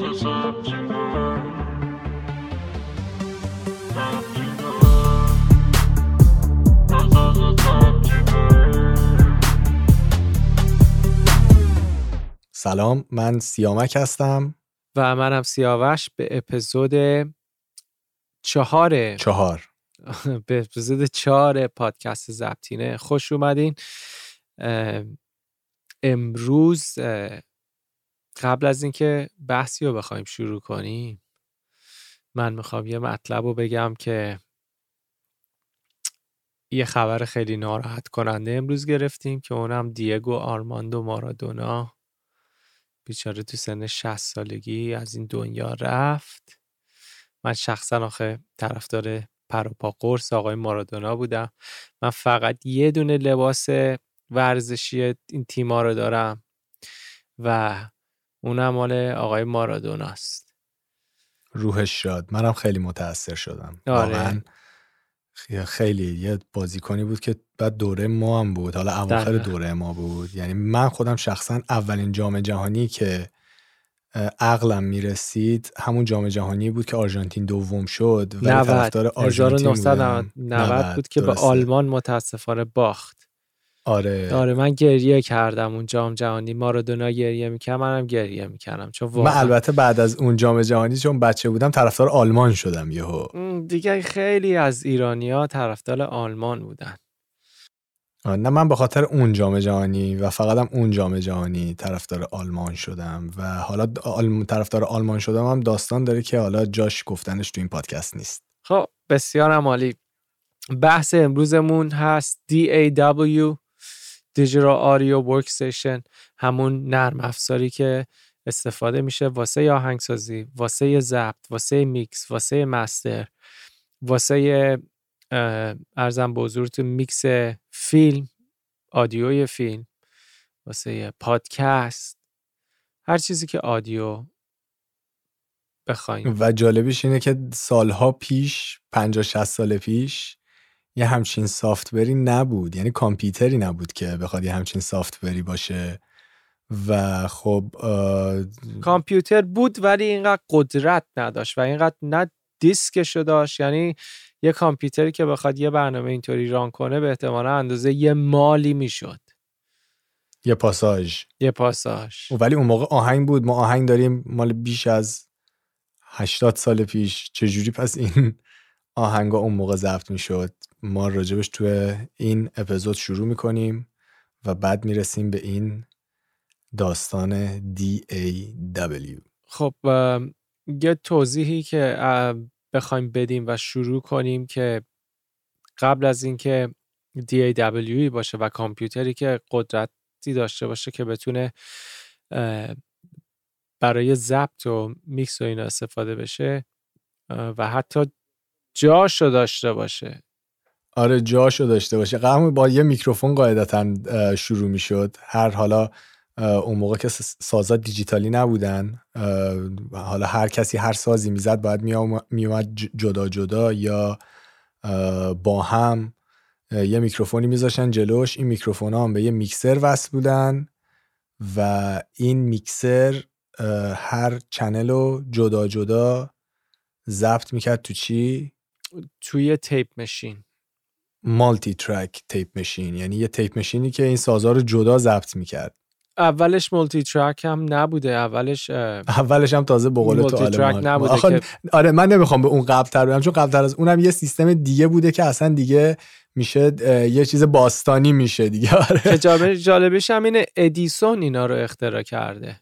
سلام من سیامک هستم. و منم سیاوش به اپیزود چهار چهار. به اپیزود چهار پادکست زبطینه خوش اومدین. امروز قبل از اینکه بحثی رو بخوایم شروع کنیم من می‌خوام یه مطلب رو بگم که یه خبر خیلی ناراحت کننده امروز گرفتیم که اونم دیگو آرماندو مارادونا بیچاره تو سن 60 سالگی از این دنیا رفت. من شخصا آخه طرفدار پروپا قرص آقای مارادونا بودم. من فقط یه دونه لباس ورزشی این تیما رو دارم و اونم مال آقای مارادوناست روحش شاد. منم خیلی متاثر شدم. آره. خیلی یه بازیکنی بود که بعد دوره ما هم بود. حالا اواخر دوره ما بود. یعنی من خودم شخصا اولین جام جهانی که عقلم می‌رسید همون جام جهانی بود که آرژانتین دوم شد. و طرفدار آرژانتین 1990 بود که به آلمان متاسفانه باخت. آره. آره من گریه کردم اون جام جهانی. مارادونا گریه می‌کرد منم گریه می‌کردم. چون واقعا... من البته بعد از اون جام جهانی چون بچه بودم طرفدار آلمان شدم یهو. دیگه خیلی از ایرانیا طرفدار آلمان بودن. نه من به خاطر اون جام جهانی و فقط اون جام جهانی طرفدار آلمان شدم و حالا طرفدار آلمان شدم هم داستان داره که حالا جاش گفتنش تو این پادکست نیست. خب بسیار عالی. بحث امروزمون هست DAW Digital Audio Workstation همون نرم افزاری که استفاده میشه واسه آهنگسازی واسه ضبط واسه میکس واسه master واسه عرضم تو میکس فیلم audio ی فیلم واسه پادکست هر چیزی که audio بخوایم. و جالبش اینه که سالها پیش 50 60 سال پیش یه همچین سافتوری نبود. یعنی کامپیوتری نبود که بخواد یه همچین سافتوری باشه. و خب کامپیوتر بود ولی اینقدر قدرت نداشت و اینقدر نه دیسکشو داشت. یعنی یه کامپیوتری که بخواد یه برنامه اینطوری ران کنه به احتمال اندازه یه مالی می‌شد. یه پاساژ. یه پاساژ. ولی اون موقع آهنگ بود. ما آهنگ داریم مال بیش از 80 سال پیش. چجوری پس این آهنگا اون موقع ضبط می‌شد؟ ما راجبش تو این اپیزود شروع می‌کنیم و بعد می‌رسیم به این داستان DAW خب یه توضیحی که بخوایم بدیم و شروع کنیم که قبل از اینکه DAW باشه و کامپیوتری که قدرتی داشته باشه که بتونه برای ضبط و میکس و اینا استفاده بشه و حتی جاشو داشته باشه. آره جاشو داشته باشه. قبل با یه میکروفون قاعدتا شروع می‌شد. هر حالا اون موقع که سازات دیجیتالی نبودن حالا هر کسی هر سازی می‌زد باید میومد جدا جدا یا با هم یه میکروفونی میذاشن جلوش. این میکروفون هم به یه میکسر وصل بودن و این میکسر هر channel رو جدا جدا ضبط می‌کرد تو چی؟ توی tape machine. multitrack tape machine یعنی یه tape machine ی که این سازا رو جدا ضبط می‌کرد. اولش multitrack هم نبوده اولش اولش هم تازه بقول تو track نبوده آره من نمی‌خوام به اون قبل تر برم چون قبل تر از اونم یه سیستم دیگه بوده که اصلا دیگه میشه یه چیز باستانی میشه دیگه. آره. جالبش هم اینه ادیسون اینا رو اختراع کرده.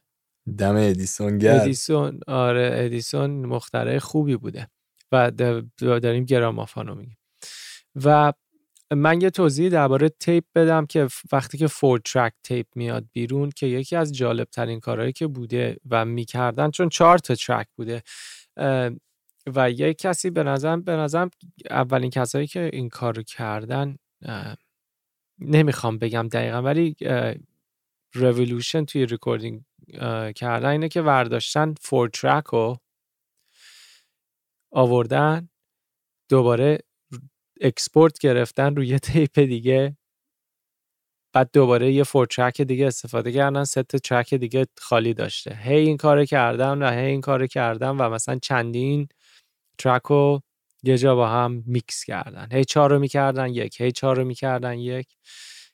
دم ادیسون گرد ادیسون آره ادیسون مخترع خوبی بوده و داریم گرامافونو میگیم. و من یه توضیح درباره tape بدم که وقتی که four track tape میاد بیرون که یکی از جالب ترین کارهایی که بوده و می‌کردن چون چهار تا track بوده و یه کسی به نظرم به نظرم اولین کسایی که این کار رو کردن نمی‌خوام بگم دقیقا ولی revolution توی recording کردن اینه که ورداشتن four track رو آوردن دوباره export گرفتن روی tape دیگه. بعد دوباره یه four track دیگه استفاده کردن تا track دیگه خالی داشته. هی این کارو کردم و هی این کارو کردم و مثلا چندین track رو یه جا با هم میکس کردن. هی چهار رو می‌کردن یک هی چهار رو می‌کردن یک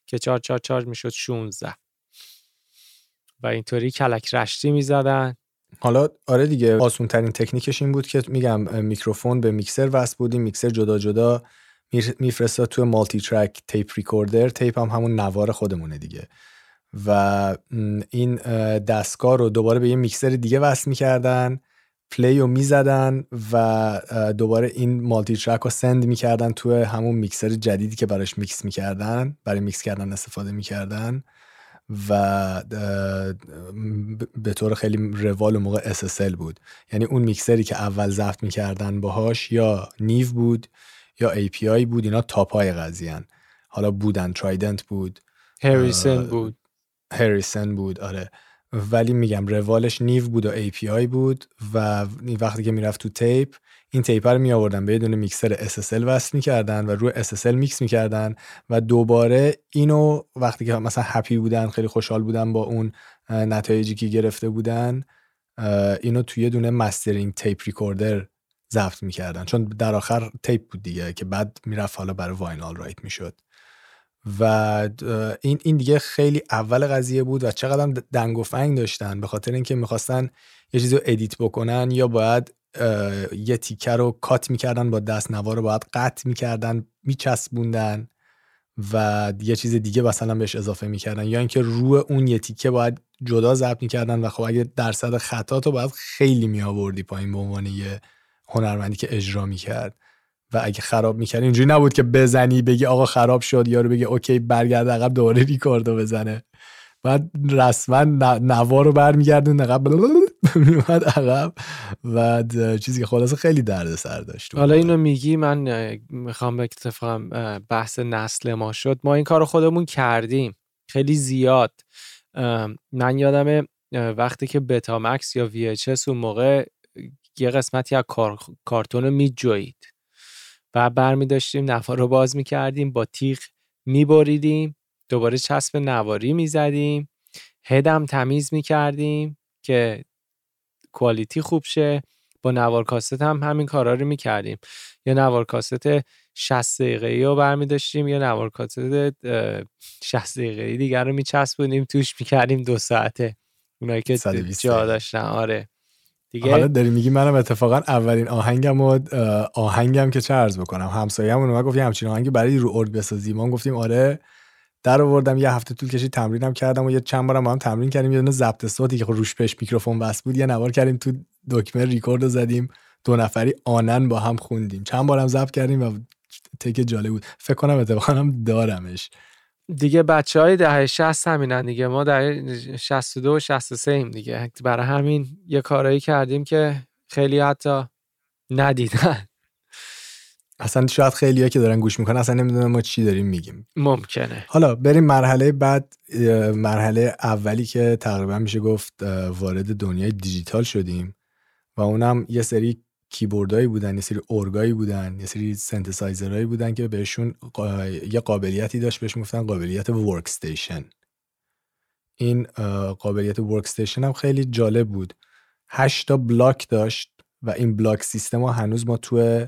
که چهار چهار چهار می‌شد 16 و اینطوری کلک رشتی می‌زدن. حالا آره دیگه آسون ترین تکنیکش این بود که میگم میکروفون به میکسر وصل بودیم میکسر جدا جدا میفرستاد توی multi-track tape recorder tape هم همون نوار خودمونه دیگه. و این دستگاه رو دوباره به یه میکسر دیگه وصل می‌کردن play رو می‌زدن و دوباره این multi-track رو send می‌کردن توی همون میکسر جدیدی که براش میکس می‌کردن برای میکس کردن استفاده می‌کردن. و به طور خیلی روال موقع SSL بود. یعنی اون میکسری که اول ضبط می‌کردن باهاش یا Neve بود یا API بود اینا تاپای قضیه حالا بودن Trident بود. Harrison بود. Harrison بود آره. ولی میگم روالش Neve بود و API بود و وقتی که می‌رفت تو tape این tape رو می آوردن به دونه میکسر SSL وصل می‌کردن و روی SSL میکس می‌کردن و دوباره اینو وقتی که مثلا happy بودن خیلی خوشحال بودن با اون نتایجی که گرفته بودن اینو توی دونه mastering tape recorder ضبط می‌کردن. چون در آخر tape بود دیگه که بعد می‌رفت حالا برای vinyl write می‌شد. و این این دیگه خیلی اول قضیه بود و چقدر دنگ و فنگ داشتن به خاطر اینکه می‌خواستن یه چیزی رو ادیت بکنن یا باید یه تیکه رو کات می‌کردن با دست نوار رو باید قطع می‌کردن میچسبوندن و یه چیز دیگه مثلا بهش اضافه می‌کردن. یا اینکه روی اون یه تیکه باید جدا ضبط می‌کردن و خب اگه درصد خطا تو باید خیلی میآوردی پایین به عنوان یه هنرمندی که اجرا می‌کرد. و اگه خراب می‌کرد اینجوری نبود که بزنی بگی آقا خراب شد یا رو بگی اوکی برگرد عقب دوباره ریکاردو بزنه. بعد رسما نوار رو برمیگردون عقب میومد عقب. و چیزی که خلاص خیلی درد سر داشت حالا اینو میگی من می‌خوام اتفاقم بحث نسل ما شد. ما این کار خودمون کردیم. خیلی زیاد. من یادم وقتی که بتامکس یا VHS اون موقع یه قسمتی از کارتون رو میجوید و برمی داشتیم نفر رو باز می‌کردیم با تیغ میبریدیم دوباره چسب نواری می‌زدیم هدم تمیز می‌کردیم که کوالیتی خوب شه. با نوار کاست هم همین کارا رو می‌کردیم. یا نوار کاست 60 دقیقه رو برمی داشتیم یا نوار کاست 60 دقیقه دیگر رو میچسبونیم توش می‌کردیم دو ساعته. اونایی که جا داشتن آره. دیگه؟ حالا داری میگی منم اتفاقا اولین آهنگم و آهنگم که چه عرض بکنم. همسایه‌مون اومد گفت همچین آهنگی برای رو ارگ بسازی ما گفتیم آره در آوردم یه هفته طول کشید تمرینم کردم و یه چند بارم با هم تمرین کردیم. یه دونه ضبط صوتی که خب روش پیش میکروفون بس بود یه نوار کردیم تو دکمه ریکورد زدیم. دو نفری آنن با هم خوندیم. چند بارم ضبط کردیم و تک جالب بود. فکر کنم اتفاقا هم دارمش. دیگه بچه های دهه 60 همینن دیگه. ما در 62 و 63 ایم دیگه. برای همین یه کارایی کردیم که خیلی حتی ندیدن. اصلا شاید خیلی ها که دارن گوش می‌کنن اصلا نمی‌دونن ما چی داریم میگیم. ممکنه. حالا بریم مرحله بعد مرحله اولی که تقریبا میشه گفت وارد دنیای دیجیتال شدیم و اونم یه سری کیبوردهایی بودن یه سری ارگایی بودن یه سری سنتسایزرهایی بودن که بهشون یه قابلیتی داشت بهش می‌گفتن قابلیت workstation این قابلیت workstation هم خیلی جالب بود. هشتا block داشت و این block سیستم ها هنوز ما تو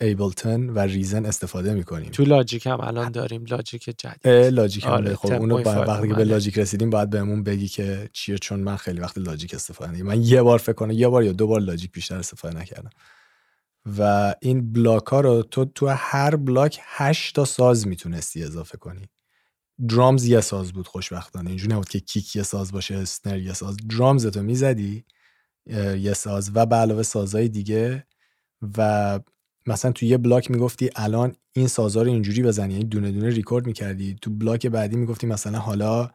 Ableton و Reason استفاده می‌کنیم. تو Logic هم الان داریم Logic جدید. Logic هم آره خب اونو وقتی که به Logic رسیدیم باید بهمون بگی که چیه چون من خیلی وقت Logic استفاده نکردم. من یه بار فکر کنم یه بار یا دو بار Logic بیشتر استفاده نکردم. و این block ها رو تو تو هر block 8 تا ساز می‌تونستی اضافه کنی. drums یه ساز بود خوشبختانه. اینجوری نبود که kick یه ساز باشه snare یه ساز. drums تو می‌زدی یه ساز. و به علاوه سازهای دیگه و مثلا تو یه block می‌گفتی الان این سازا رو اینجوری بزنی یعنی دونه دونه ریکورد می‌کردی. تو block بعدی می‌گفتی مثلا حالا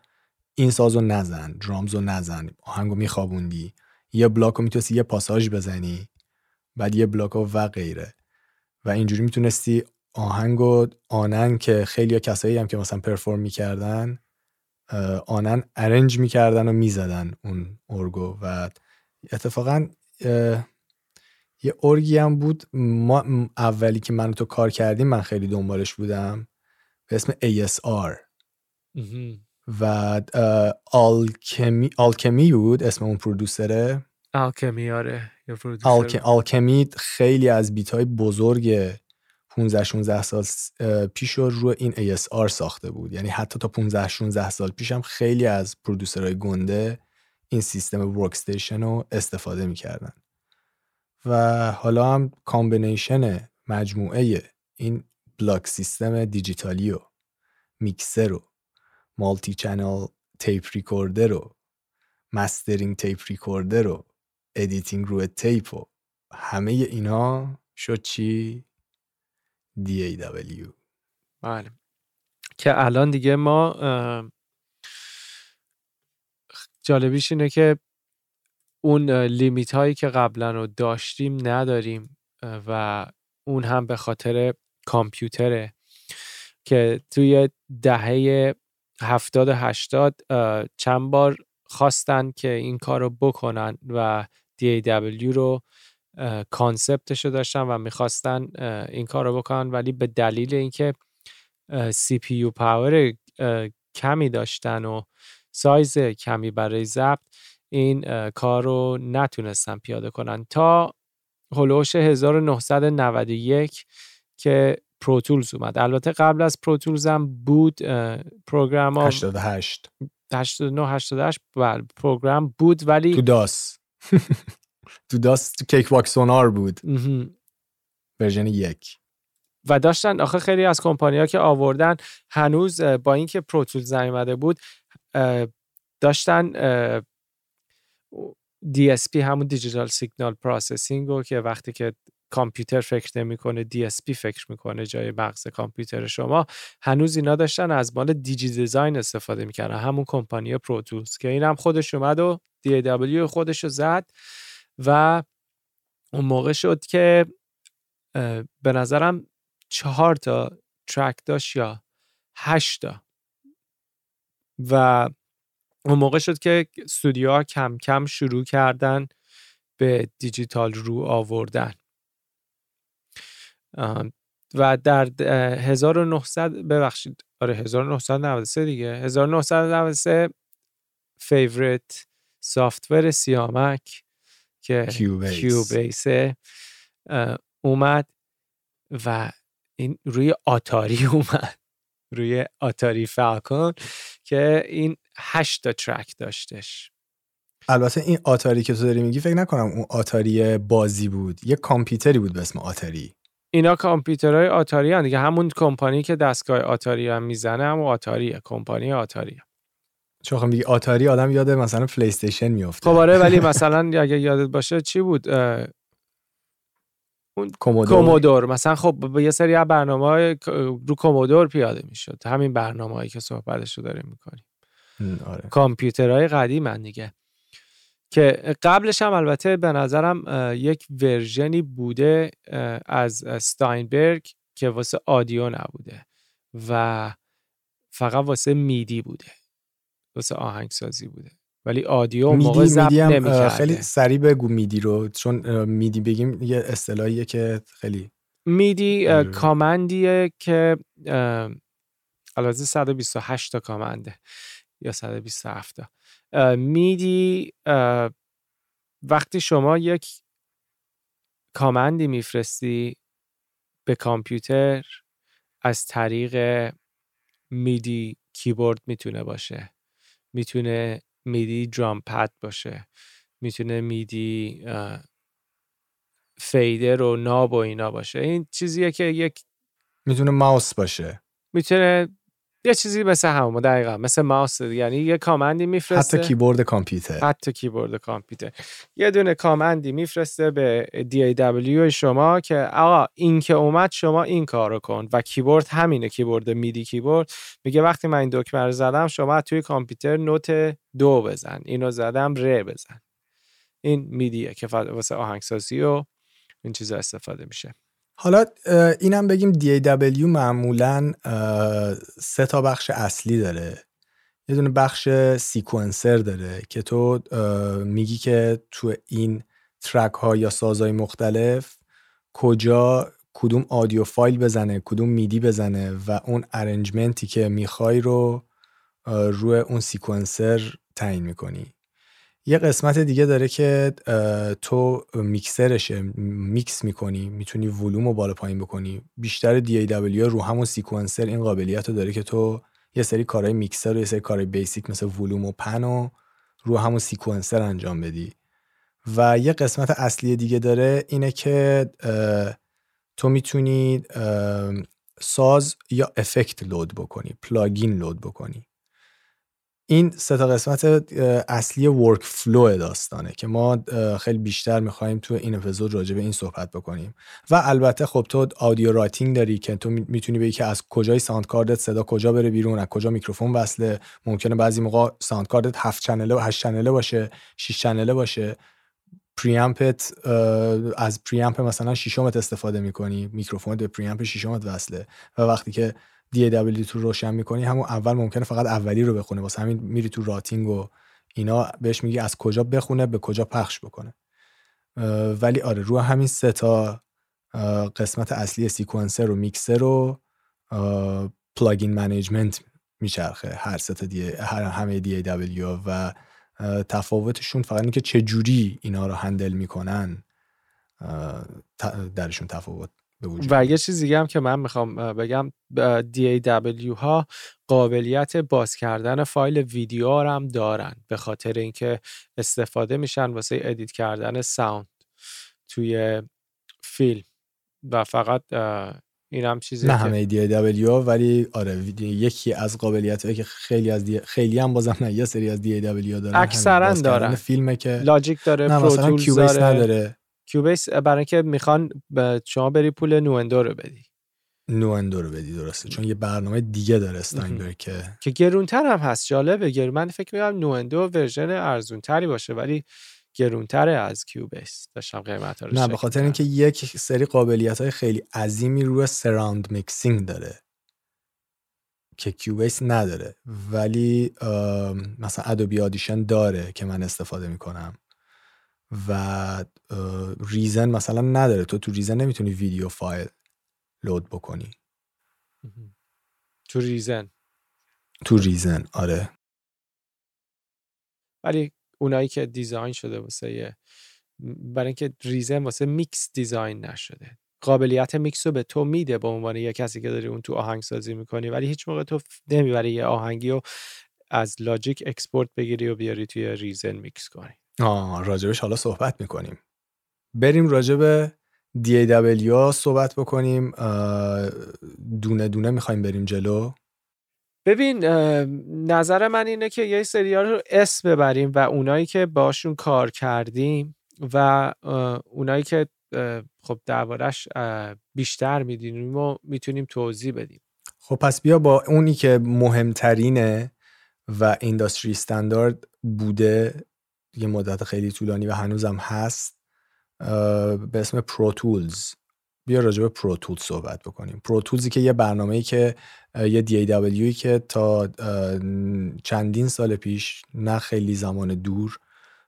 این سازو نزن drums رو نزن آهنگو میخوابوندی. یه بلاک رو می‌تونستی یه پاساژ بزنی بعد یه بلاک و غیره. و اینجوری می‌تونستی آهنگو آنن که خیلی کسایی هم که مثلا پرفورم می‌کردن آنن ارنج می‌کردن و می‌زدن اون ارگو و اتفاقا یه ارگی هم بود. ما اولی که من تو کار کردیم من خیلی دنبالش بودم به اسم ASR و Alchemist Alchemist بود اسم اون producer ه. Alchemist آره. آلکمی خیلی از beat های بزرگ 15 16 سال پیش رو روی این ASR ساخته بود. یعنی حتی تا 15 16 سال پیش هم خیلی از producer های گنده این سیستم workstation رو استفاده می‌کردن. و حالا هم combination مجموعه این block سیستم دیجیتالی و میکسر و multi-channel tape recorder و mastering tape recorder و editing روی tape و همه اینا شد چی؟ DAW بله. که الان دیگه ما جالبیش اینه که اون limit هایی که قبلا رو داشتیم نداریم و اون هم به خاطر کامپیوتره که توی دهه هفتاد و هشتاد چند بار خواستن که این کار رو بکنن و DAW رو concept ش رو داشتن و می‌خواستن این کار رو بکنن ولی به دلیل اینکه CPU power کمی داشتن و سایز کمی برای ضبط این کار رو نتونستن پیاده کنن. تا هلوش 1991 که پروتولز اومد. البته قبل از پروتولز هم بود پروگرام 88 89 88 بله پروگرام بود ولی تو داس. تو داس تو کیک باکس سونار بود. ورژن یک. و داشتن آخه خیلی از کمپانی که آوردن هنوز با اینکه پروتولز نیومده بود داشتن DSP همون digital signal processing رو که وقتی که کامپیوتر فکر نمی‌کنه DSP فکر می‌کنه جای مغز کامپیوتر شما هنوز اینا داشتن از مال Digidesign استفاده می‌کردن. همون کمپانی Pro Tools که این هم خودش اومد و DAW خودش رو زد و اون موقع شد که به نظرم چهار تا track داشت یا هشتا و اون موقع شد که استودیو ها کم کم شروع کردن به دیجیتال رو آوردن. و در 1900 ببخشید. آره 1993 دیگه. 1993 favorite software سیامک که کیوبیس اومد و این روی آتاری اومد. روی آتاری فالکون که این هشت تا track داشتش. البته این آتاری که تو داری میگی فکر نکنم اون آتاری بازی بود. یه کامپیوتری بود به اسم آتاری. اینا کامپیوترهای آتاری هم دیگه. همون کمپانی که دستگاه آتاری هم می‌زنه هم آتاریه. کمپانی آتاری. چون خب میگی آتاری آدم یاد مثلا پلی استیشن میفته. خب آره ولی مثلا اگه یادت باشه چی بود؟ کومودور. کومودور. مثلا خب یه سری از برنامه رو کومودور پیاده می‌شد. همین برنامه هایی که صحبتش رو داریم می‌کنیم. آره. کامپیوترهای قدیم دیگه. که قبلش هم البته به نظرم یک ورژنی بوده از ستاینبرگ که واسه آدیو نبوده و فقط واسه میدی بوده. واسه آهنگسازی بوده. ولی آدیو موقع ضبط خیلی سریع بگو میدی رو چون میدی بگیم یه اصطلاحیه که خیلی میدی کامندیه که البته 128 تا کامنده یا 127 تا. میدی وقتی شما یک کامندی میفرستی به کامپیوتر از طریق MIDI keyboard می‌تونه باشه. می‌تونه MIDI drum pad باشه. می‌تونه MIDI fader و knob و اینا باشه. این چیزیه که یک می‌تونه ماوس باشه. می‌تونه یه چیزی مثل همون دقیقا مثل ماوس یعنی یه command ی میفرسته. حتی کیبورد کامپیوتر. حتی کیبورد کامپیوتر. یه دونه command ی میفرسته به DAW شما که آقا این که اومد شما این کارو کن. و کیبورد همینه کیبورد MIDI keyboard. میگه وقتی من این دکمه رو زدم شما توی کامپیوتر نوت دو بزن. اینو زدم ره بزن. این میدیه که واسه آهنگسازی و این چیزا استفاده میشه. حالا اینم بگیم DAW معمولا سه تا بخش اصلی داره. یه دونه بخش سیکونسر داره که تو میگی که تو این ترک ها یا سازهای مختلف کجا کدوم آدیو فایل بزنه کدوم میدی بزنه و اون ارنجمنتی که می‌خوای رو روی اون sequencer تعیین می‌کنی. یه قسمت دیگه داره که تو mixer شه mix می‌کنی می‌تونی ولوم رو بالا پایین بکنی. بیشتر DAW رو همون sequencer این قابلیت رو داره که تو یه سری کارهای میکسر و یه سری کارهای basic مثل ولوم و pan و رو همون sequencer انجام بدی. و یه قسمت اصلی دیگه داره اینه که تو می‌تونی ساز یا effect load بکنی plugin load بکنی. این سه تا قسمت اصلی workflow داستانه که ما خیلی بیشتر می‌خوایم تو این اپیزود راجع به این صحبت بکنیم. و البته خب تو audio routing داری که تو می‌تونی بگی که از کجای sound card ت صدا کجا بره بیرون از کجا میکروفون وصله. ممکنه بعضی موقع ساوند کاردت 7 چنله و 8 چنله باشه 6 چنله باشه. پریامپت از preamp مثلا شیشمت استفاده می‌کنی میکروفون به preamp شیشمت وصله. و وقتی که DAW تو روشن می‌کنی همون اول ممکنه فقط اولی رو بخونه. واسه همین میری تو routing و اینا بهش میگی از کجا بخونه به کجا پخش بکنه. ولی آره رو همین سه تا قسمت اصلی sequencer و میکسر و plugin management میچرخه هر سه دی هر همه دی دبلیو و تفاوتشون فقط اینکه چه جوری اینا رو handle می‌کنن. درشون تفاوت. و یه چیز دیگه هم که من می‌خوام بگم DAW ها قابلیت باز کردن فایل ویدیو هم دارن به خاطر اینکه استفاده میشن واسه edit کردن sound توی فیلم و فقط این هم چیزی نه همه DAW ولی آره یکی از قابلیت که خیلی از D... خیلی هم بازم نه یه سری از DAW دارن اکثرا دارن. فیلمه که لاجیک داره پرو داره. نداره. کیوبیس برای اینکه می‌خوان شما بری پول نوندو رو بدی. نوندو رو بدی درسته. چون یه برنامه دیگه داره استاینبرگ که که گرونتر هم هست جالبه. گر من فکر می‌کنم نوندو version ارزونتری باشه ولی گرونتره از کیوبیس. داشتم قیمت رو نه به خاطر اینکه یک سری قابلیت های خیلی عظیمی روی surround mixing داره که کیوبیس نداره. ولی مثلا ادوبی آدیشن داره که من استفاده می‌کنم. و ریزن مثلا نداره. تو تو ریزن نمی‌تونی video file load بکنی. تو ریزن. تو ریزن آره. ولی اونایی که design شده واسه برای اینکه ریزن واسه mix design نشده. قابلیت میکس رو به تو میده به عنوان یه کسی که داری اون تو آهنگ سازی می‌کنی ولی هیچ موقع تو نمی‌بری یه آهنگی رو از لاجیک export بگیری و بیاری توی ریزن میکس کنی. آه راجبش حالا صحبت می‌کنیم. بریم راجب DAW صحبت بکنیم. دونه دونه می‌خوایم بریم جلو. ببین نظر من اینه که یه سری رو اس ببریم و اونایی که باشون کار کردیم و اونایی که خب دربارش بیشتر می‌دونیم و می‌تونیم توضیح بدیم. خب پس بیا با اونی که مهمترینه و industry standard بوده یه مدت خیلی طولانی و هنوزم هست به اسم پرو تولز بیا راجع به پرو تولز صحبت بکنیم. پرو تولزی که یه برنامه‌ای که یه D که تا چندین سال پیش نه خیلی زمان دور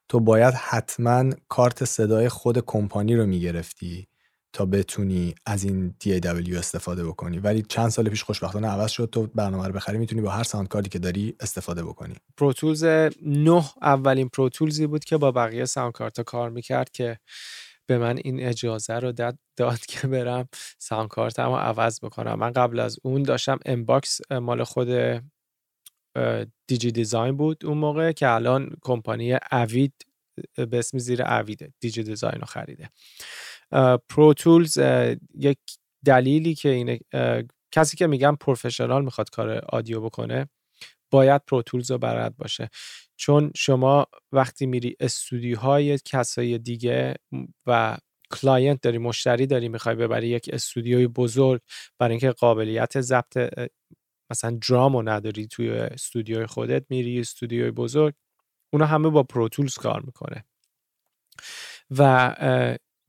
تو باید حتما کارت صدای خود کمپانی رو می‌گرفتی. تا بتونی از این DAW استفاده بکنی. ولی چند سال پیش خوشبختانه عوض شد. تو برنامه رو بخری می‌تونی با هر sound card ی که داری استفاده بکنی. پروتولز 9 اولین پروتولزی بود که با بقیه sound card کار می‌کرد که به من این اجازه رو داد, داد که برم sound card م رو عوض بکنم. من قبل از اون داشتم امباکس مال خود دیجی دیزاین بود اون موقع که الان کمپانی اوید به اسم زیر Avid ه Digidesign رو خریده. Pro Tools یک دلیلی که اینه کسی که میگم professional می‌خواد کار audio بکنه باید Pro Tools رو بلد باشه. چون شما وقتی میری استودیوهای کسای دیگه و client داری مشتری داری می‌خوای ببری یک استودیوی بزرگ برای اینکه قابلیت ضبط مثلا درامو نداری توی استودیوی خودت میری استودیوی بزرگ اونا همه با Pro Tools کار می‌کنه. و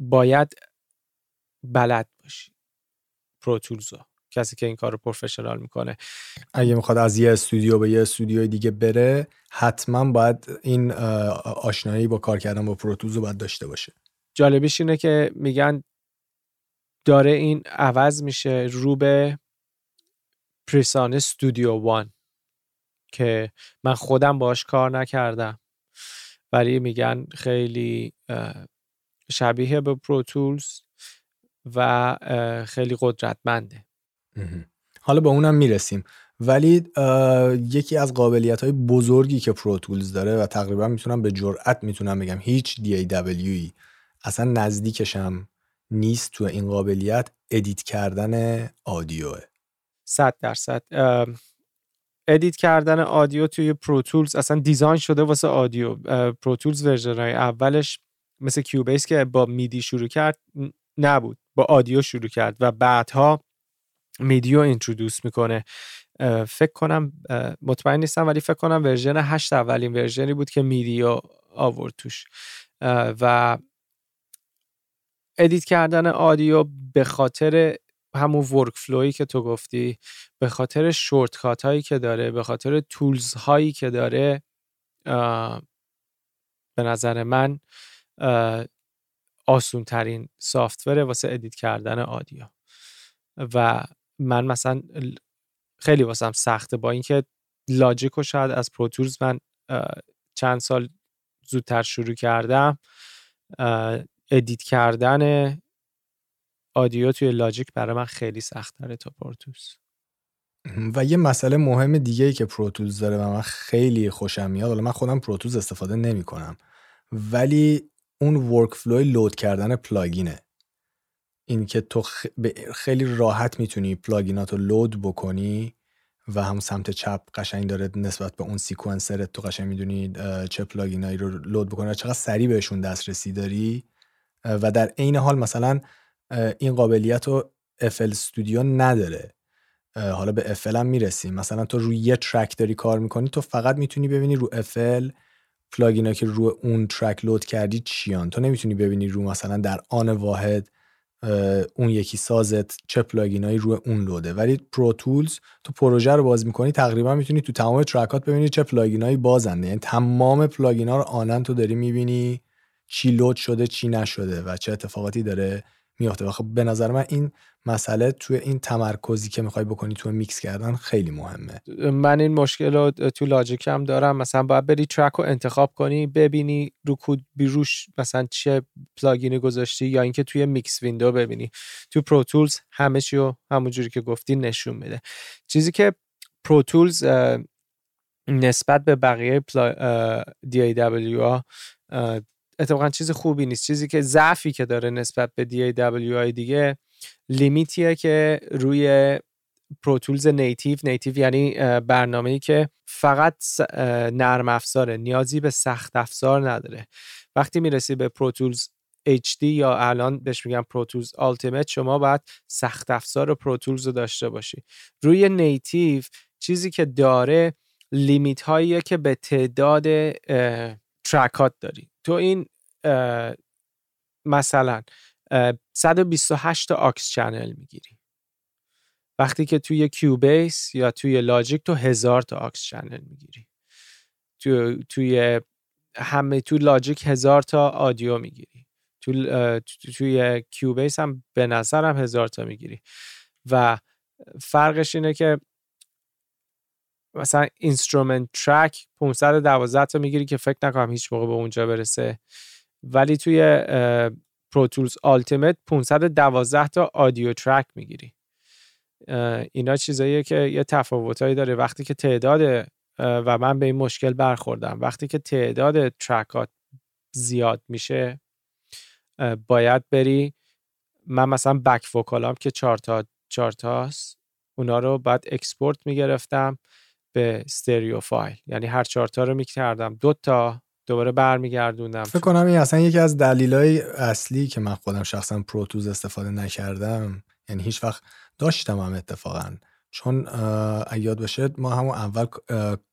باید بلد باشی. برا کسی که این کار رو professional می‌کنه. اگه می‌خواد از یه استودیو به یه استودیو دیگه بره حتما باید این آشنایی با کار کردن با Pro Tools رو باید داشته باشه. جالبیش اینه که میگن داره این عوض میشه رو به پریسان استودیو وان که من خودم باش کار نکردم. ولی میگن خیلی شبیه به پروتولز و خیلی قدرتمنده. حالا به اونم می‌رسیم. ولی یکی از قابلیت های بزرگی که پروتولز داره و تقریبا می‌تونم به جرأت می‌تونم بگم هیچ DAWی اصلا نزدیکشم نیست تو این قابلیت edit کردن audio ه. صد درصد. edit کردن audio توی Pro Tools اصلا design شده واسه audio. Pro Tools version های اولش مثل Cubase که با MIDI شروع کرد نبود. با audio شروع کرد و بعدها MIDI و introduce می‌کنه. فکر کنم مطمئن نیستم ولی فکر کنم version 8 اولین version ی بود که MIDI و آورد توش. و edit کردن audio به خاطر همون workflow ی که تو گفتی به خاطر shortcut هایی که داره به خاطر tools هایی که داره به نظر من آسون ترین software واسه edit کردن audio و من مثلا خیلی واسم سخته با اینکه Logic و شاید از Pro Tools من چند سال زودتر شروع کردم. edit کردن audio توی Logic برای من خیلی سخت تا Pro Tools و یه مسئله مهم دیگه ای که Pro Tools داره و من خیلی خوشم میاد حالا من خودم Pro Tools استفاده نمی کنم ولی اون workflow ی load کردن plugin ه این که تو خیلی راحت می‌تونی plugin ات رو load بکنی و هم سمت چپ قشنگ داره نسبت به اون sequencer ت تو قشنگ می‌دونی چه plugin ایی رو load بکنی و چقدر سریع بهشون دسترسی داری. و در عین حال مثلا این قابلیت رو FL Studio نداره. حالا به FL هم می‌رسیم. مثلا تو روی یه track داری کار می‌کنی تو فقط می‌تونی ببینی رو FL plugin ا که رو اون track load کردی چیان؟ تو نمی‌تونی ببینی رو مثلا در آن واحد اون یکی سازت چه plugin ایی روی اون load ه. ولی Pro Tools تو پروژه رو باز می‌کنی تقریبا می‌تونی تو تمام track ات ببینی چه plugin ایی بازنده یعنی تمام plugin ا رو آنن تو داری می‌بینی چی load شده چی نشده و چه اتفاقاتی داره میافته. خب به نظر من این مسئله توی این تمرکزی که می‌خوای بکنی تو میکس کردن خیلی مهمه. من این مشکل رو تو Logic هم دارم. مثلا باید بری track رو انتخاب کنی ببینی رو کود بیروش مثلا چه plugin ی گذاشتی یا اینکه توی mix window ببینی. تو Pro Tools همه چی رو همونجوری که گفتی نشون میده. چیزی که Pro Tools نسبت به بقیه پلا... DAW اتفاقا چیز خوبی نیست. چیزی که ضعفی که داره نسبت به DAW های دیگه limit یه که روی Pro Tools native native یعنی برنامه‌ای که فقط نرم افزاره نیازی به سخت افزار نداره. وقتی می‌رسی به Pro Tools HD یا الان بهش میگم Pro Tools Ultimate شما باید سخت افزار Pro Tools رو داشته باشی. روی native چیزی که داره limit هاییه که به تعداد track ات داری. تو این مثلا 128 تا aux channel می‌گیری. وقتی که توی Cubase یا توی Logic تو هزار تا aux channel می‌گیری. تو توی همه تو Logic هزار تا audio می‌گیری. تو توی Cubase هم به نظرم هزار تا می‌گیری. و فرقش اینه که مثلا instrument track 512 تا می‌گیری که فکر نکنم هیچ موقع به اونجا برسه. ولی توی Pro Tools Ultimate 512 تا audio track می‌گیری. اینا چیزاییه که یه تفاوتایی داره. وقتی که تعداد و من به این مشکل برخوردم وقتی که تعداد track ات زیاد میشه باید بری من مثلا back vocal ام که چهار تا اونا رو بعد export می‌گرفتم. به stereo file. یعنی هر چهار تا رو می‌کردم. دو تا دوباره برمیگردوندم. فکر کنم این اصلا یکی از دلایل اصلی که من خودم شخصا Pro Tools استفاده نکردم. یعنی هیچ وقت داشتم هم اتفاقا. چون یاد باشه ما همون اول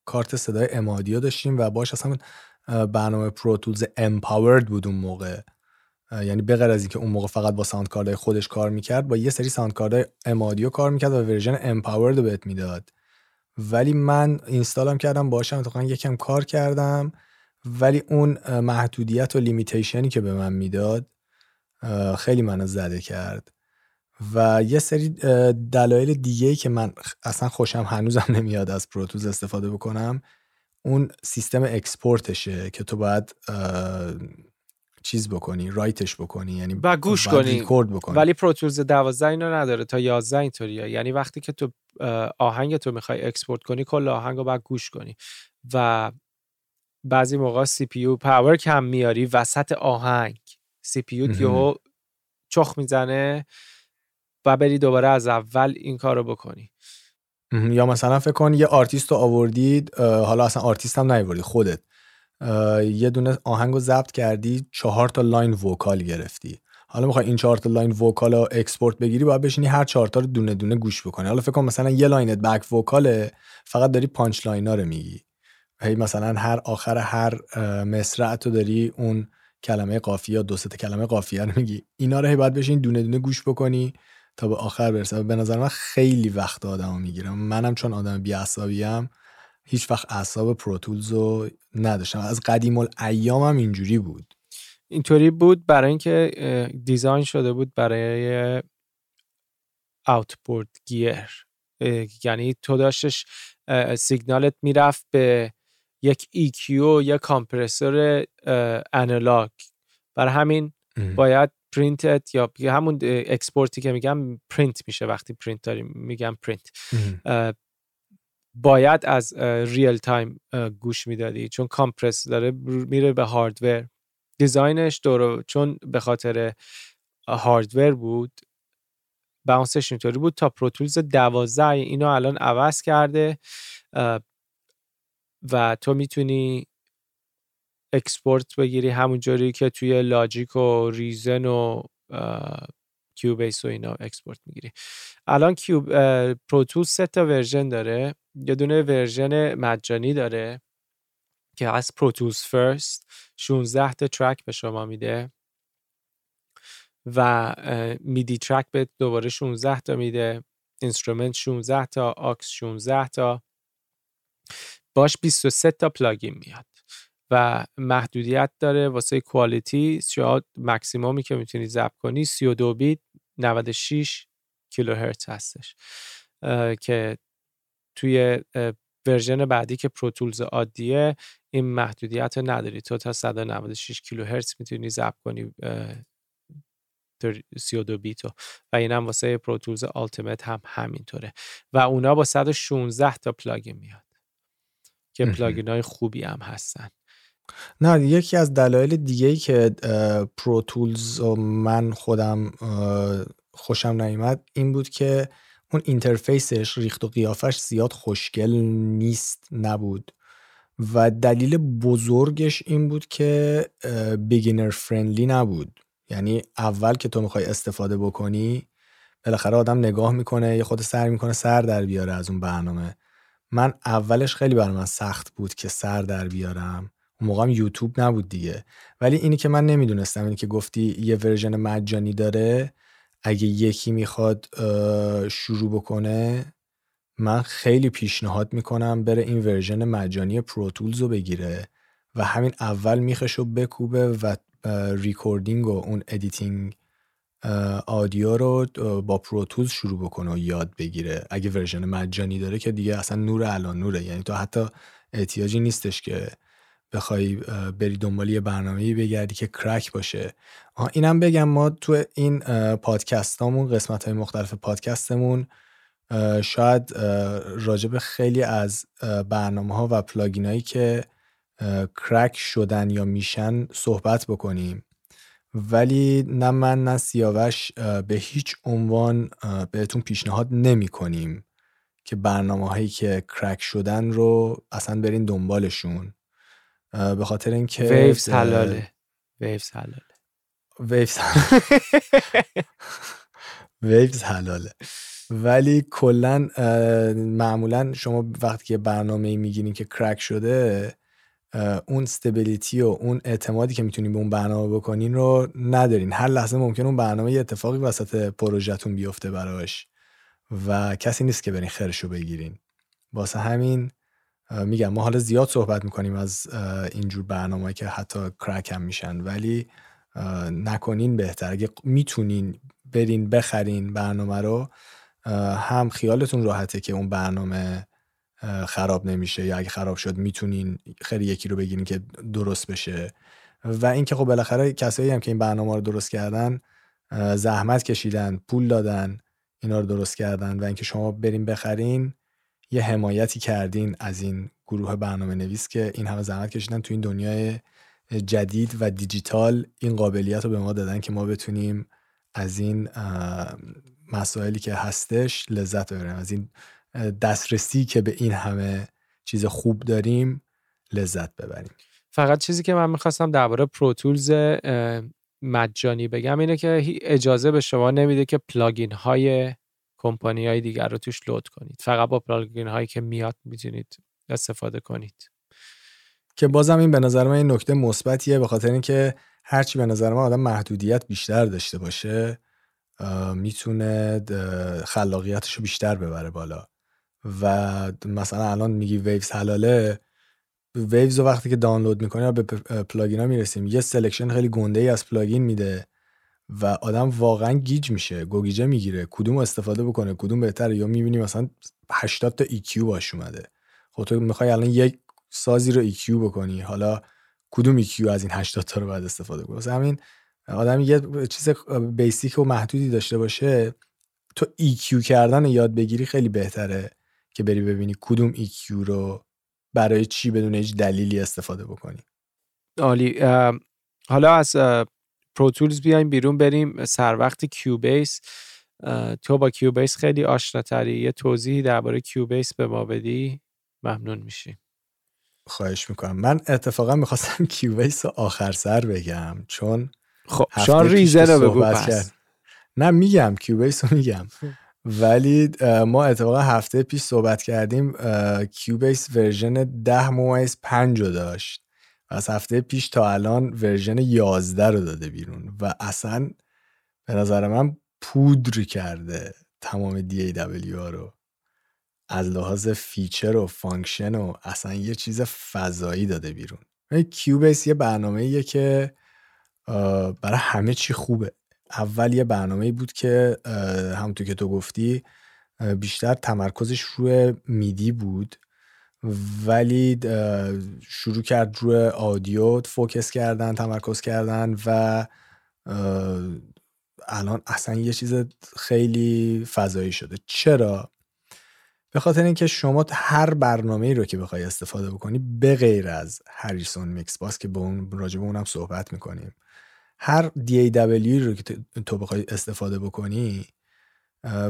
کارت صدای M-Audio داشتیم و باش اصلا برنامه Pro Tools M-Powered بود اون موقع. یعنی بغیر از اینکه اون موقع فقط با sound card های خودش کار می‌کرد با یه سری sound card های M-Audio کار می‌کرد و version M-Powered رو بهت می‌داد. ولی من install م کردم باشم اتفاقا یکم کار کردم. ولی اون محدودیت و limitation ی که به من می‌داد خیلی منو زده کرد. و یه سری دلایل دیگه که من اصلا خوشم هنوزم نمیاد از Pro Tools استفاده بکنم اون سیستم export شه که تو باید چیز بکنی write ش بکنی یعنی و گوش کنی. بکنی. ولی Pro Tools 12 اینو نداره تا 11 اینطوریه. یعنی وقتی که تو آهنگ تو می‌خوای export کنی کل آهنگ رو باید گوش کنی. و بعضی موقع CPU power کم میاری وسط آهنگ. CPU چخ می‌زنه و بری دوباره از اول این کار رو بکنی. یا مثلا فکر کن یه آرتیست رو آوردید حالا اصلا آرتیست هم نیوردی خودت. یه دونه آهنگ رو ضبط کردی چهار تا line vocal گرفتی. حالا می‌خوای این چهار تا line vocal رو export بگیری باید بشینی هر چهار تا رو دونه دونه گوش بکنی. حالا فکر کن مثلا یه line ت back vocal ه فقط داری punch line ا رو میگی. هی مثلا هر آخر هر مصرع تو داری اون کلمه قافیه یا دو کلمه قافیه رو میگی. اینا رو هی باید بشین دونه دونه گوش بکنی تا به آخر برسه به نظر من خیلی وقت آدمو می‌گیرم منم چون آدم بی هیچ وقت اعصاب Pro Tools رو نداشتم. از قدیم الایام اینجوری بود. اینطوری بود برای اینکه design شده بود برای outboard gear. یعنی تو داشتش سیگنالت می‌رفت به یک EQ یا compressor analog. برای همین باید پرینتت یا همون export ی که میگم پرینت میشه. وقتی پرینت داریم میگم پرینت باید از real time گوش می‌دادی. چون compress داره میره به hardware design ش دور چون به خاطر hardware بود bounce ش اینطوری بود تا Pro Tools دوازده اینو الان عوض کرده و تو می‌تونی export بگیری همونجوری که توی Logic و Reason و Cubase و اینا export می‌گیری. الان کیوب سه تا version داره یه دونه version مجانی داره. که از Pro Tools First 16 تا track به شما میده و MIDI track به دوباره 16 تا میده instrument 16 تا aux 16 تا باش 23 تا plugin میاد و محدودیت داره واسه quality شاید مکسیمومی که می‌تونی ضبط کنی 32 بیت 96 کیلوهرتز هستش که توی version بعدی که Pro Tools عادیه این محدودیت رو نداری. تو تا 196 کیلوهرتز می‌تونی ضبط کنی 32 بیتو. و این هم واسه Pro Tools Ultimate هم همینطوره. و اونا با 116 تا plugin میاد که plugin های خوبی هم هستن. نه یکی از دلایل دیگه ای که Pro Tools و من خودم خوشم نیومد این بود که اون interface ش ریخت و قیافش زیاد خوشگل نیست نبود. و دلیل بزرگش این بود که beginner friendly نبود. یعنی اول که تو می‌خوای استفاده بکنی بالاخره آدم نگاه می‌کنه یه خورده سعی می‌کنه سر در بیاره از اون برنامه. من اولش خیلی برای من سخت بود که سر در بیارم. اون موقع یوتیوب نبود دیگه. ولی اینی که من نمی‌دونستم اینی که گفتی یه version مجانی داره اگه یکی می‌خواد شروع بکنه من خیلی پیشنهاد می‌کنم بره این version مجانی Pro Tools رو بگیره و همین اول میخش رو بکوبه و recording و اون editing audio رو با Pro Tools شروع بکنه و یاد بگیره. اگه version مجانی داره که دیگه اصلا نور علی نوره. یعنی تو حتی احتیاجی نیستش که بخوای بری دنبال یه برنامه بگردی که crack باشه. اینم بگم ما تو این پادکستامون قسمت های مختلف پادکستمون شاید راجب خیلی از برنامه ها و پلاگین هایی که کرک شدن یا میشن صحبت بکنیم. ولی نه من نه سیاوش به هیچ عنوان بهتون پیشنهاد نمی کنیم که برنامه هایی که کرک شدن رو اصلا برین دنبالشون. به خاطر اینکه Waves حلاله. Waves حلاله. Waves Waves حلاله. ولی کلا معمولا شما وقتی که برنامه می‌گیرین که crack شده اون stability و اون اعتمادی که می‌تونین به اون برنامه بکنین رو ندارین. هر لحظه ممکن اون برنامه یه اتفاقی وسط پروژهتون بیفته براش و کسی نیست که برین خرشو بگیرین. واسه همین میگم ما حالا زیاد صحبت می‌کنیم از اینجور برنامه که حتی کرک هم میشن. ولی نکنین بهتر. اگه می‌تونین برین بخرین برنامه رو هم خیالتون راحته که اون برنامه خراب نمیشه یا اگه خراب شد می‌تونین خیلی یکی رو بگیرین که درست بشه. و اینکه خب بالاخره کسایی هم که این برنامه رو درست کردن زحمت کشیدن پول دادن اینا رو درست کردن و اینکه شما برین بخرین یه حمایتی کردین از این گروه برنامه نویس که این همه زحمت کشیدن تو این دنیای جدید و دیجیتال این قابلیت رو به ما دادن که ما بتونیم از این مسائلی که هستش لذت ببریم. از این دسترسی که به این همه چیز خوب داریم لذت ببریم. فقط چیزی که من می‌خواستم درباره پروتولز مجانی بگم اینه که اجازه به شما نمیده که plugin های کمپانی های دیگر رو توش load کنید. فقط با plugin هایی که میاد می‌تونید استفاده کنید. که بازم این به نظر من این نکته مثبتیه به خاطر اینکه هرچی به نظر من آدم محدودیت بیشتر داشته باشه می‌تونه خلاقیتش رو بیشتر ببره بالا. و مثلا الان میگی Waves حلاله Waves رو وقتی که دانلود می‌کنی به plugin ها می‌رسیم یه selection خیلی گنده ای از plugin میده و آدم واقعا گیج میشه گوگیجه می‌گیره کدوم استفاده بکنه کدوم بهتره یا می‌بینی مثلا 80 تا EQ باش اومده. خب تو می‌خوای الان یک سازی رو EQ بکنی. حالا کدوم EQ از این 80 تا رو باید استفاده کنی؟ واسه همین آدم یه چیز basic و محدودی داشته باشه. تو EQ کردن یاد بگیری خیلی بهتره که بری ببینی کدوم EQ رو برای چی بدون هیچ دلیلی استفاده بکنی. عالی. حالا از Pro Tools بیایم بیرون بریم سر وقت Cubase تو با Cubase خیلی آشناتری. یه توضیحی درباره Cubase به ما بدی. ممنون میشیم. خواهش می‌کنم. من اتفاقا می‌خواستم Cubase رو آخر سر بگم چون خب شان ریزه رو بگو پس. نه میگم Cubase رو میگم. ولی ما اتفاقا هفته پیش صحبت کردیم Cubase ورژن 10 ممیز 5 رو داشت. از هفته پیش تا الان ورژن 11 رو داده بیرون و اصلا به نظر من پودر کرده تمام DAW ها رو. از لحاظ feature و function و اصلا یه چیز فضایی داده بیرون. Cubase یه برنامه که برای همه چی خوبه. اول یه برنامه بود که همونطور که تو گفتی بیشتر تمرکزش روی MIDI بود ولی شروع کرد روی audio focus کردن تمرکز کردن و الان اصلا یه چیز خیلی فضایی شده. چرا؟ به خاطر اینکه شما هر برنامه رو که بخوای استفاده بکنی به غیر از Harrison Mixbus که به اون راجع به اونم صحبت می‌کنیم. هر DAW رو که تو بخوای استفاده بکنی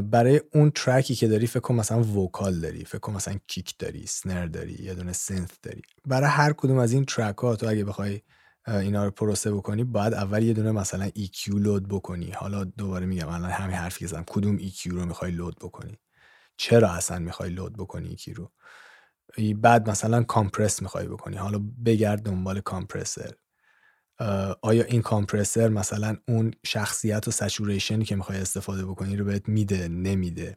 برای اون ترکی که داری فکر کن مثلا وکال داری فکر کن مثلا کیک داری سنر داری یه دونه سنت داری. برای هر کدوم از این ترک ها تو اگه بخوای اینا رو پروسه بکنی باید اول یه دونه مثلا EQ لود بکنی. حالا دوباره میگم الان همین حرفی زدم. کدوم EQ رو می‌خوای لود بکنی؟ چرا اصلا می‌خوای لود بکنی EQ رو؟ بعد مثلا کامپرس می‌خوای بکنی حالا بگرد دنبال کامپرسر. آیا این کامپرسر مثلا اون شخصیت و سچوریشنی که می‌خوای استفاده بکنی رو بهت میده نمیده؟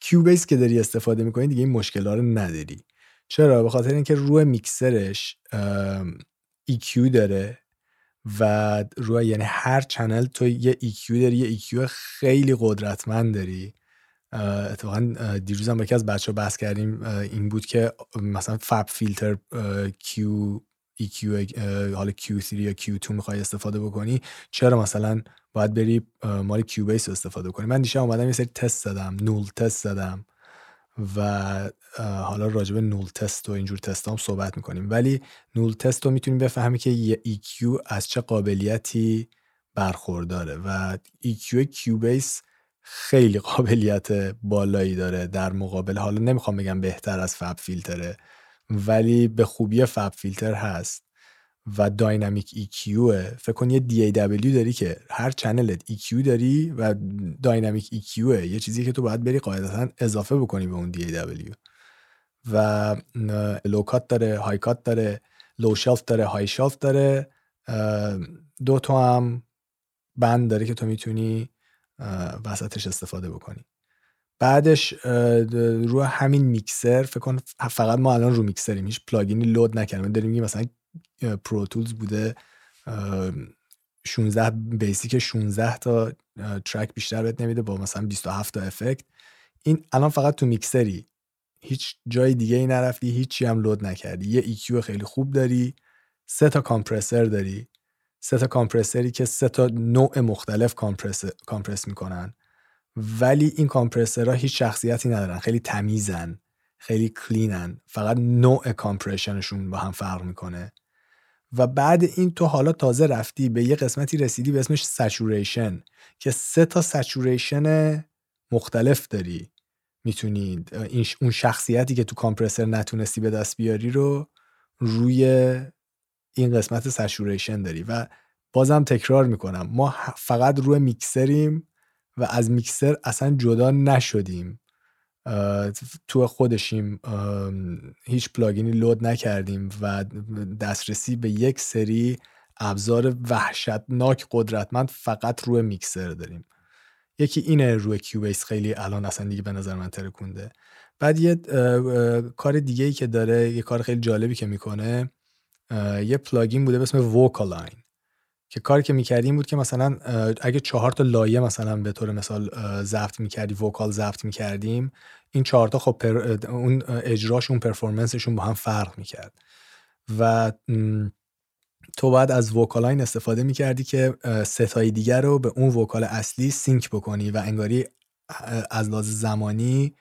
کیوبیس که داری استفاده می‌کنی دیگه این مشکل رو نداری. چرا؟ به خاطر اینکه روی میکسرش EQ داره و روی یعنی هر چنل تو یه EQ داری یه EQ خیلی قدرتمند داری. اتفاقا دیروزم با یکی از بچه بحث کردیم این بود که مثلا فب فیلتر کیو EQ حالا Q3 یا Q2 می‌خوای استفاده بکنی چرا مثلا باید بری مال Cubase استفاده کنی؟ من دیشب اومدم یه سری تست زدم null test زدم و حالا راجب null test و اینجور تست هم صحبت می‌کنیم. ولی null test رو می‌تونیم بفهمی که یه EQ از چه قابلیتی برخورداره و EQ Cubase خیلی قابلیت بالایی داره در مقابل. حالا نمی‌خوام بگم بهتر از FabFilter ه ولی به خوبی فب فیلتر هست و داینامیک EQ فکر کن یه DAW داری که هر چنلت EQ داری و داینامیک EQ یه چیزی که تو باید بری قاعدتا اضافه بکنی به اون DAW و لوکات داره هایکات داره لو شلف داره های شلف داره. دو تا هم بند داره که تو می‌تونی وسطش استفاده بکنی. بعدش رو همین میکسر فکر کن فقط ما الان رو میکسریم هیچ plugin ی لود نکردیم. داریم میگیم مثلا Pro Tools بوده 16 basic 16 تا track بیشتر بهت نمیده با مثلا 27 تا effect این الان فقط تو میکسری. هیچ جای دیگه ای نرفتی هیچی هم لود نکردی. یه EQ خیلی خوب داری سه تا compressor داری. سه تا compressor ی که سه تا نوع مختلف compress compress می‌کنن. ولی این کامپرسرها هیچ شخصیتی ندارن. خیلی تمیزن خیلی کلینن. فقط نوع کامپرشنشون با هم فرق می‌کنه. و بعد این تو حالا تازه رفتی به یه قسمتی رسیدی به اسمش سچوریشن که سه تا سچوریشن مختلف داری. می‌تونی اون شخصیتی که تو کامپرسر نتونستی به دست بیاری رو روی این قسمت سچوریشن داری و بازم تکرار می‌کنم. ما فقط روی میکسریم و از میکسر اصلا جدا نشدیم. تو خودشیم هیچ پلاگینی لود نکردیم و دسترسی به یک سری ابزار وحشتناک قدرتمند فقط روی میکسر داریم. یکی اینه روی کیوبیس خیلی الان اصلا دیگه به نظر من ترکونده. بعد یه کار دیگه ای که داره یه کار خیلی جالبی که می‌کنه یه plugin بوده به اسم VocAlign که کاری که می‌کردیم بود که مثلا اگه چهار تا لایه مثلا به طور مثال ضبط می‌کردی vocal ضبط می‌کردیم این چهار تا خب اون اجراشون performance شون با هم فرق می‌کرد. و تو باید از VocAlign استفاده می‌کردی که سه تای دیگر رو به اون vocal اصلی sync بکنی و انگاری از لحاظ زمانی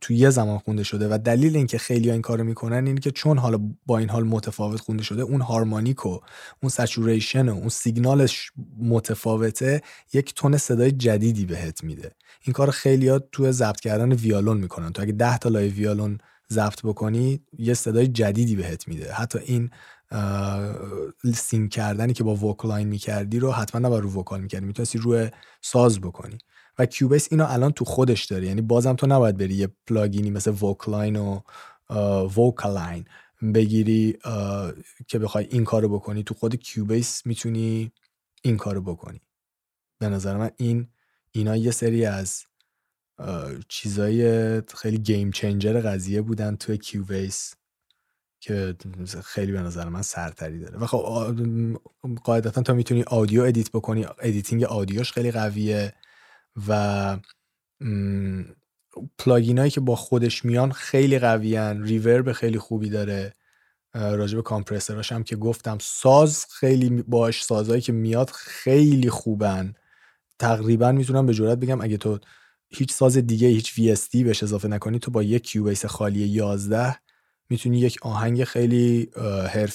تو یه زمان خونده شده و دلیل اینکه خیلی این کارو می‌کنن اینه که چون حالا با این حال متفاوت خونده شده اون harmonic و اون saturation و اون سیگنالش متفاوته یک تون صدای جدیدی بهت میده. این کار خیلی ها تو ضبط کردن ویالون می‌کنن. تو اگه 10 تا لایه ویالون ضبط بکنی یه صدای جدیدی بهت میده. حتی این sync کردنی که با VocAlign می‌کردی رو حتما نباید رو vocal می‌کردی می‌تونستی روی ساز بکنی. و Cubase اینو الان تو خودش داره. یعنی بازم تو نباید بری یه plugin ی مثل VocAlign و VocAlign بگیری که بخوای این کارو بکنی. تو خود Cubase می‌تونی این کارو بکنی. به نظر من این اینا یه سری از چیزای خیلی game changer قضیه بودن تو Cubase که خیلی به نظر من سرتری داره. و خب قاعدتا تا می‌تونی audio edit بکنی. editing audio ش خیلی قویه. و plugin هایی که با خودش میان خیلی قویان. reverb خیلی خوبی داره راجب compressor اش هم که گفتم. ساز خیلی باش سازهایی که میاد خیلی خوبن. تقریبا می‌تونم به جرات بگم اگه تو هیچ ساز دیگه هیچ VST بهش اضافه نکنی تو با یک Cubase خالی 11 می‌تونی یک آهنگ خیلی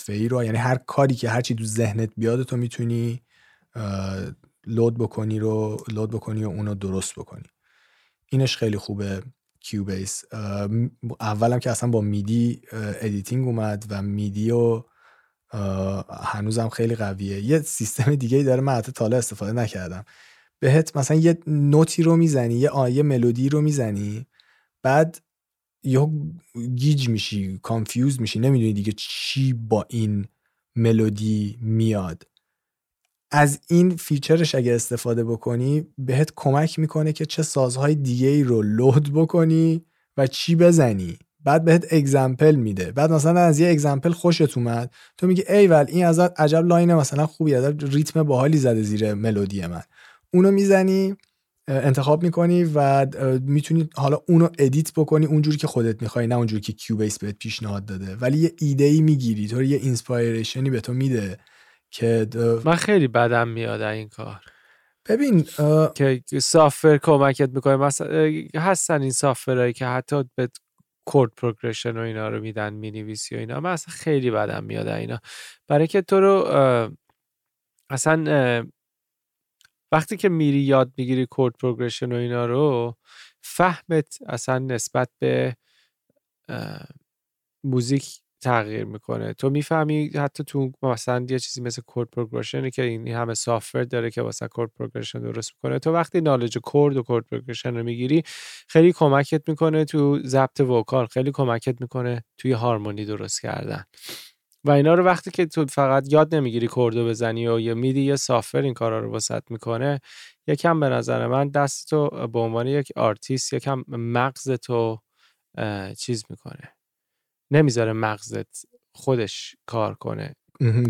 ای رو یعنی هر کاری که هرچی تو ذهنت بیاد تو می‌تونی load بکنی رو load بکنی و اونو درست بکنی. اینش خیلی خوبه Cubase اولم که اصلا با MIDI editing اومد و MIDI و هنوزم خیلی قویه. یه سیستم دیگه داره من حتی استفاده نکردم. بهت مثلا یه نوتی رو می‌زنی یه آیه ملودی رو می‌زنی بعد یه گیج میشی confuse میشی. نمی‌دونی دیگه چی با این ملودی میاد. از این feature ش اگه استفاده بکنی بهت کمک می‌کنه که چه سازهای دیگه ای رو load بکنی و چی بزنی. بعد بهت example میده. بعد مثلا از یه example خوشت اومد تو میگی ایول این از عجب line مثلا خوبی از ریتم باحالی زده زیر ملودی من. اونو می‌زنی انتخاب می‌کنی و می‌تونی حالا اونو edit بکنی اونجوری که خودت می‌خوای نه اونجوری که Cubase بهت پیشنهاد داده. ولی یه ایده ای می‌گیری تو یه inspiration ی به تو میده. که من خیلی بدم میاد این کار. ببین که سافر کمکت می‌کنه. مثلا هستن این سافرهایی که حتی به کورد پروگرشن و اینا رو میدن می‌نویسی و اینا. من اصلا خیلی بدم میاد اینا. برای که تو رو اصلا وقتی که میری یاد می‌گیری کورد پروگرشن و اینا رو فهمت اصلا نسبت به موزیک تغییر می‌کنه. تو می‌فهمی حتی تو مثلا یه چیزی مثل chord progression ی که این همه software داره که واسه chord progression درست می‌کنه تو وقتی knowledge chord و chord progression رو می‌گیری خیلی کمکت می‌کنه تو ضبط vocal خیلی کمکت می‌کنه توی harmony درست کردن. و اینا رو وقتی که تو فقط یاد نمی‌گیری chord و بزنی و یه میدی یه software این کارا رو واسط می‌کنه یکم به نظر من دست تو به عنوان یک آرتیست یکم مغز تو چیز می‌کنه. نمی‌ذاره مغزت خودش کار کنه.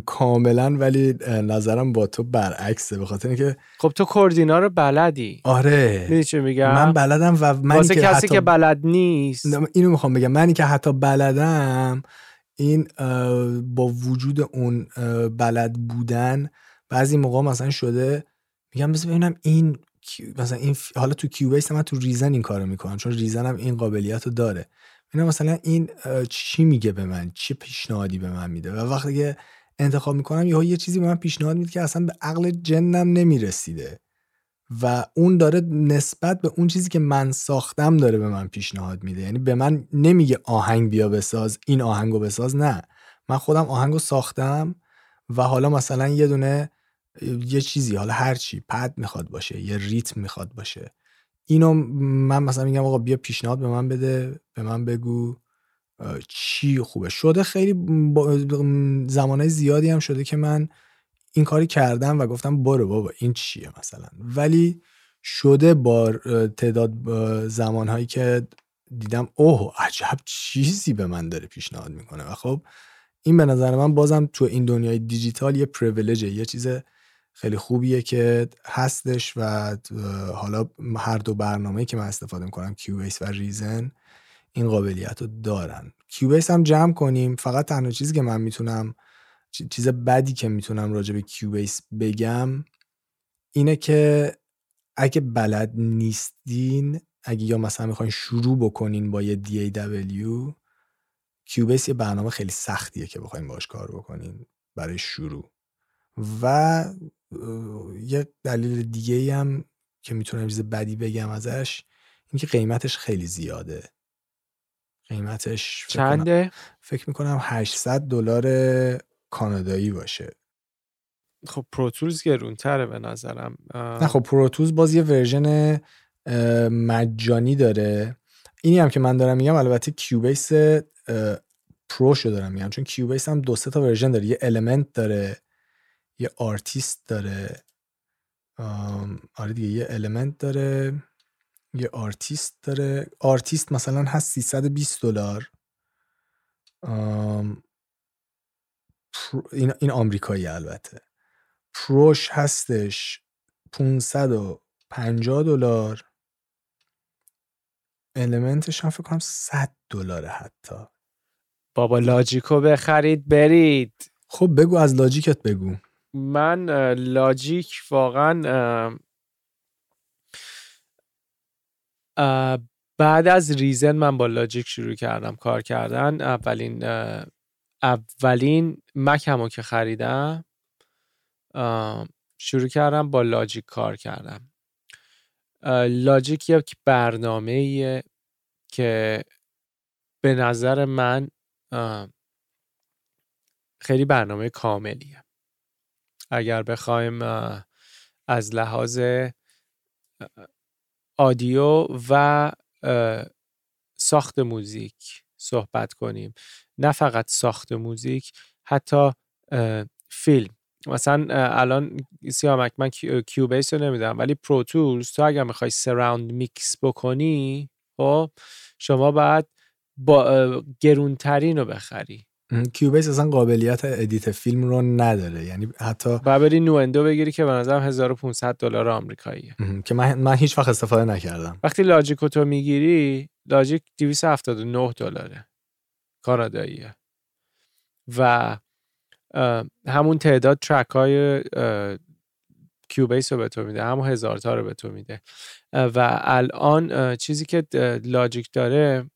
کاملا ولی نظرم با تو برعکسه به خاطر اینکه خب تو کردینا رو بلدی. آره. می‌دونی چی میگم؟ من بلدم و من واسه که کسی حتی... که بلد نیست. اینو می‌خوام بگم. منی که حتی بلدم این با وجود اون بلد بودن بعضی موقع مثلا شده میگم بذار ببینم این مثلا این حالا تو کیوبیس من تو ریزن این کارو می‌کنم چون ریزنم این قابلیت رو داره. اینا مثلا این چی میگه به من؟ چه پیشنهادی به من میده؟ و وقتی که انتخاب می‌کنم یهو یه چیزی به من پیشنهاد میده که اصلا به عقل جنم نمی‌رسیده. و اون داره نسبت به اون چیزی که من ساختم داره به من پیشنهاد میده. یعنی به من نمیگه آهنگ بیا بساز این آهنگو بساز نه. من خودم آهنگو ساختم و حالا مثلا یه دونه یه چیزی حالا هر چی پد می‌خواد باشه یه ریتم می‌خواد باشه. اینو من مثلا میگم آقا بیا پیشنهاد به من بده به من بگو چی خوبه. شده خیلی زمانه زیادی هم شده که من این کاری کردم و گفتم برو بابا این چیه مثلا. ولی شده با تعداد زمانهایی که دیدم اوه عجب چیزی به من داره پیشنهاد می‌کنه. و خب این به نظر من بازم تو این دنیای دیجیتال یه privilege ه یه چیز خیلی خوبیه که هستش و حالا هر دو برنامه که من استفاده می‌کنم Cubase و Reason این قابلیت رو دارن. Cubase هم جمع کنیم فقط تنها چیزی که من می‌تونم چیز بدی که می‌تونم راجع به Cubase بگم اینه که اگه بلد نیستین اگه یا مثلا می‌خواین شروع بکنین با یه DAW Cubase یه برنامه خیلی سختیه که بخواین باش کار بکنین برای شروع. و یه دلیل دیگه هم که می‌تونم چیز بدی بگم ازش اینکه قیمتش خیلی زیاده. قیمتش چنده؟ فکر می‌کنم 800 دلار کانادایی باشه. خب Pro Tools گرونتره به نظرم. نه خب Pro Tools باز یه version مجانی داره. اینی هم که من دارم میگم البته Cubase Pro شو دارم میگم چون Cubase هم دو سه تا version داره. یه Element داره. یه آرتیست داره. آره دیگه یه Element داره. یه آرتیست داره. آرتیست مثلا هست 320 دلار. این این آمریکایی البته. پروش هستش 550 دلار. المنتش هم فکر کنم 100 دلاره حتی. بابا لاجیکو بخرید برید. خب بگو از لاجیکت بگو. من لاجیک واقعا بعد از ریزن من با لاجیک شروع کردم کار کردن. اولین اولین مکمو که خریدم شروع کردم با لاجیک کار کردم. لاجیک یک برنامه که به نظر من خیلی برنامه کاملیه. اگر بخوایم از لحاظ آدیو و ساخت music صحبت کنیم. نه فقط ساخت music حتی فیلم. مثلا الان سیامک من Cubase رو نمیدم ولی Pro Tools تو اگر می‌خوای surround mix بکنی خب شما باید با گرونترین رو بخری. Cubase اصلا قابلیت edit فیلم رو نداره. یعنی حتی و بری Nuendo بگیری که به نظرم 1500 دلار آمریکاییه. که من من هیچ وقت استفاده نکردم. وقتی لاجیکو تو می‌گیری لاجیک 279 دلاره. کاناداییه. و همون تعداد ترک های کیوبیس رو به تو میده. همون هزار تا رو به تو میده. و الان چیزی که لاجیک داره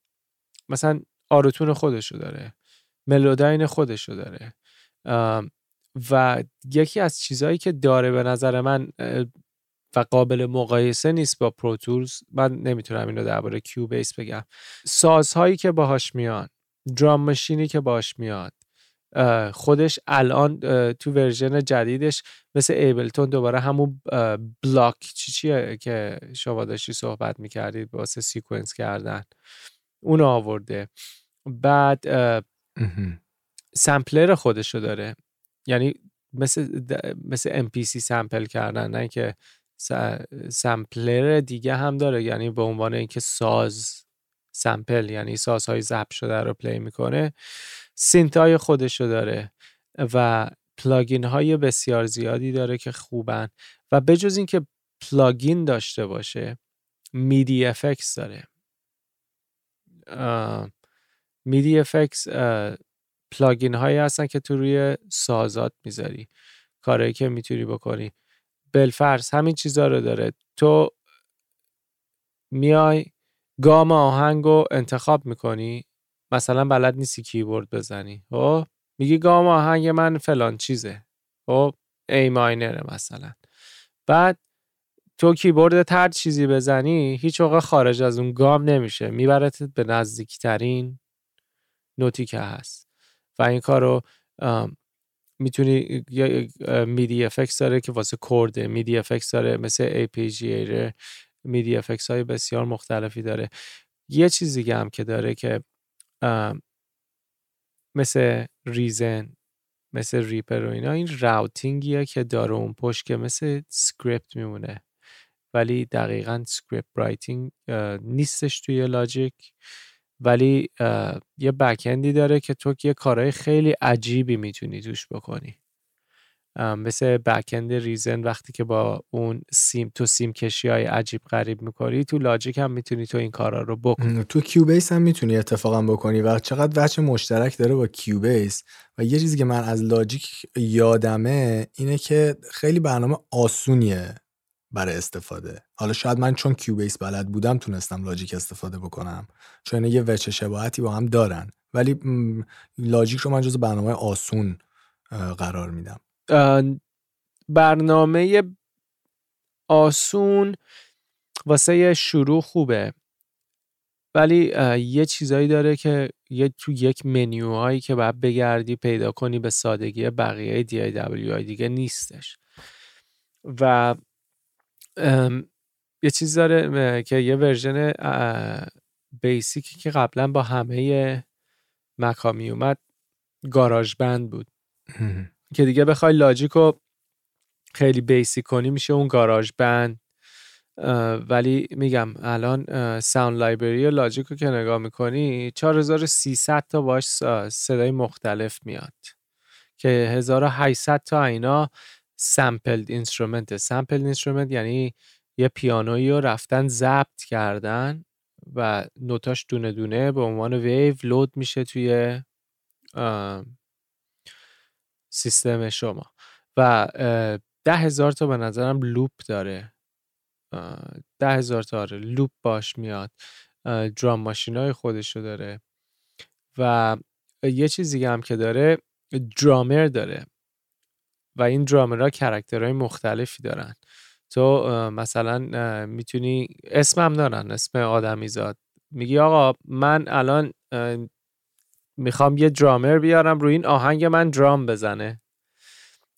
مثلا آروتون خودش رو داره. ملوداین خودش رو داره. و یکی از چیزهایی که داره به نظر من و قابل مقایسه نیست با Pro Tools من نمی‌تونم اینو درباره Cubase بگم. سازهایی که باهاش میان drum machine ی که باهاش میاد خودش الان تو version جدیدش مثل Ableton دوباره همون block چی چیه که شما داشتی صحبت می‌کردید واسه sequence کردن اونو آورده. بعد sampler خودشو داره. یعنی مثل مثل MPC sample کردن نه که sampler دیگه هم داره. یعنی به عنوان اینکه ساز sample یعنی سازهای ضبط شده رو play می‌کنه synth های خودشو داره و plugin های بسیار زیادی داره که خوبن. و بجز اینکه plugin داشته باشه MIDI FX داره. MIDI FX plugin هایی هستن که تو روی سازات می‌ذاری. کارهایی که می‌تونی بکنی. بلفرز همین چیزا رو داره. تو میای گام آهنگ رو انتخاب می‌کنی. مثلا بلد نیستی کیبورد بزنی. خب؟ میگی گام آهنگ من فلان چیزه. خب؟ A minor ه مثلا. بعد تو کیبورد هر چیزی بزنی هیچ موقع خارج از اون گام نمیشه. میبرتت به نزدیکترین نوتی که هست. و این کار رو می‌تونی MIDI FX داره که واسه chord ه MIDI FX داره مثل arpeggiator MIDI FX های بسیار مختلفی داره. یه چیز دیگه هم که داره که مثل Reason مثل Reaper و اینا این routing یه که داره اون پشت که مثل script میمونه. ولی دقیقا script writing نیستش توی Logic. ولی یه backend ی داره که تو یه کارهای خیلی عجیبی می‌تونی توش بکنی. مثل backend Reason وقتی که با اون سیم تو سیم کشی های عجیب غریب می‌کنی تو Logic هم می‌تونی تو این کارا رو بکنی. تو Cubase هم می‌تونی اتفاقا بکنی و چقدر وجه مشترک داره با Cubase و یه چیزی که من از لاجیک یادمه اینه که خیلی برنامه آسونیه. برای استفاده. حالا شاید من چون کیوبیس بلد بودم تونستم لاجیک استفاده بکنم. چون یه وچه شباهتی با هم دارن. ولی لاجیک رو من جز برنامه آسون قرار میدم. برنامه آسون واسه شروع خوبه. ولی یه چیزایی داره که یه تو یک منیوهایی که باید بگردی پیدا کنی به سادگی بقیه DIY دیگه نیستش. و یه چیز داره که یه ورژن بیسیکی که قبلا با همه مکامی اومد گاراژ بند بود که دیگه بخوای لاجیک رو خیلی بیسیک کنی میشه اون گاراژ بند ولی میگم الان sound library Logic رو که نگاه می‌کنی 4300 تا باش صدای مختلف میاد. که 1800 تا اینا sampled instrument sampled instrument یعنی یه پیانویی رو رفتن ضبط کردن و نوتاش دونه دونه به عنوان wave load میشه توی سیستم شما. و ده هزار تا به نظرم loop داره. ده هزار تا آره loop باش میاد. drum machine های خودشو داره. و یه چیز دیگه هم که داره درامر داره. و این drummer ها character های مختلفی دارن. تو مثلا می‌تونی اسمم دارن اسم آدمی زاد میگی آقا من الان می‌خوام یه درامر بیارم روی این آهنگ من درام بزنه.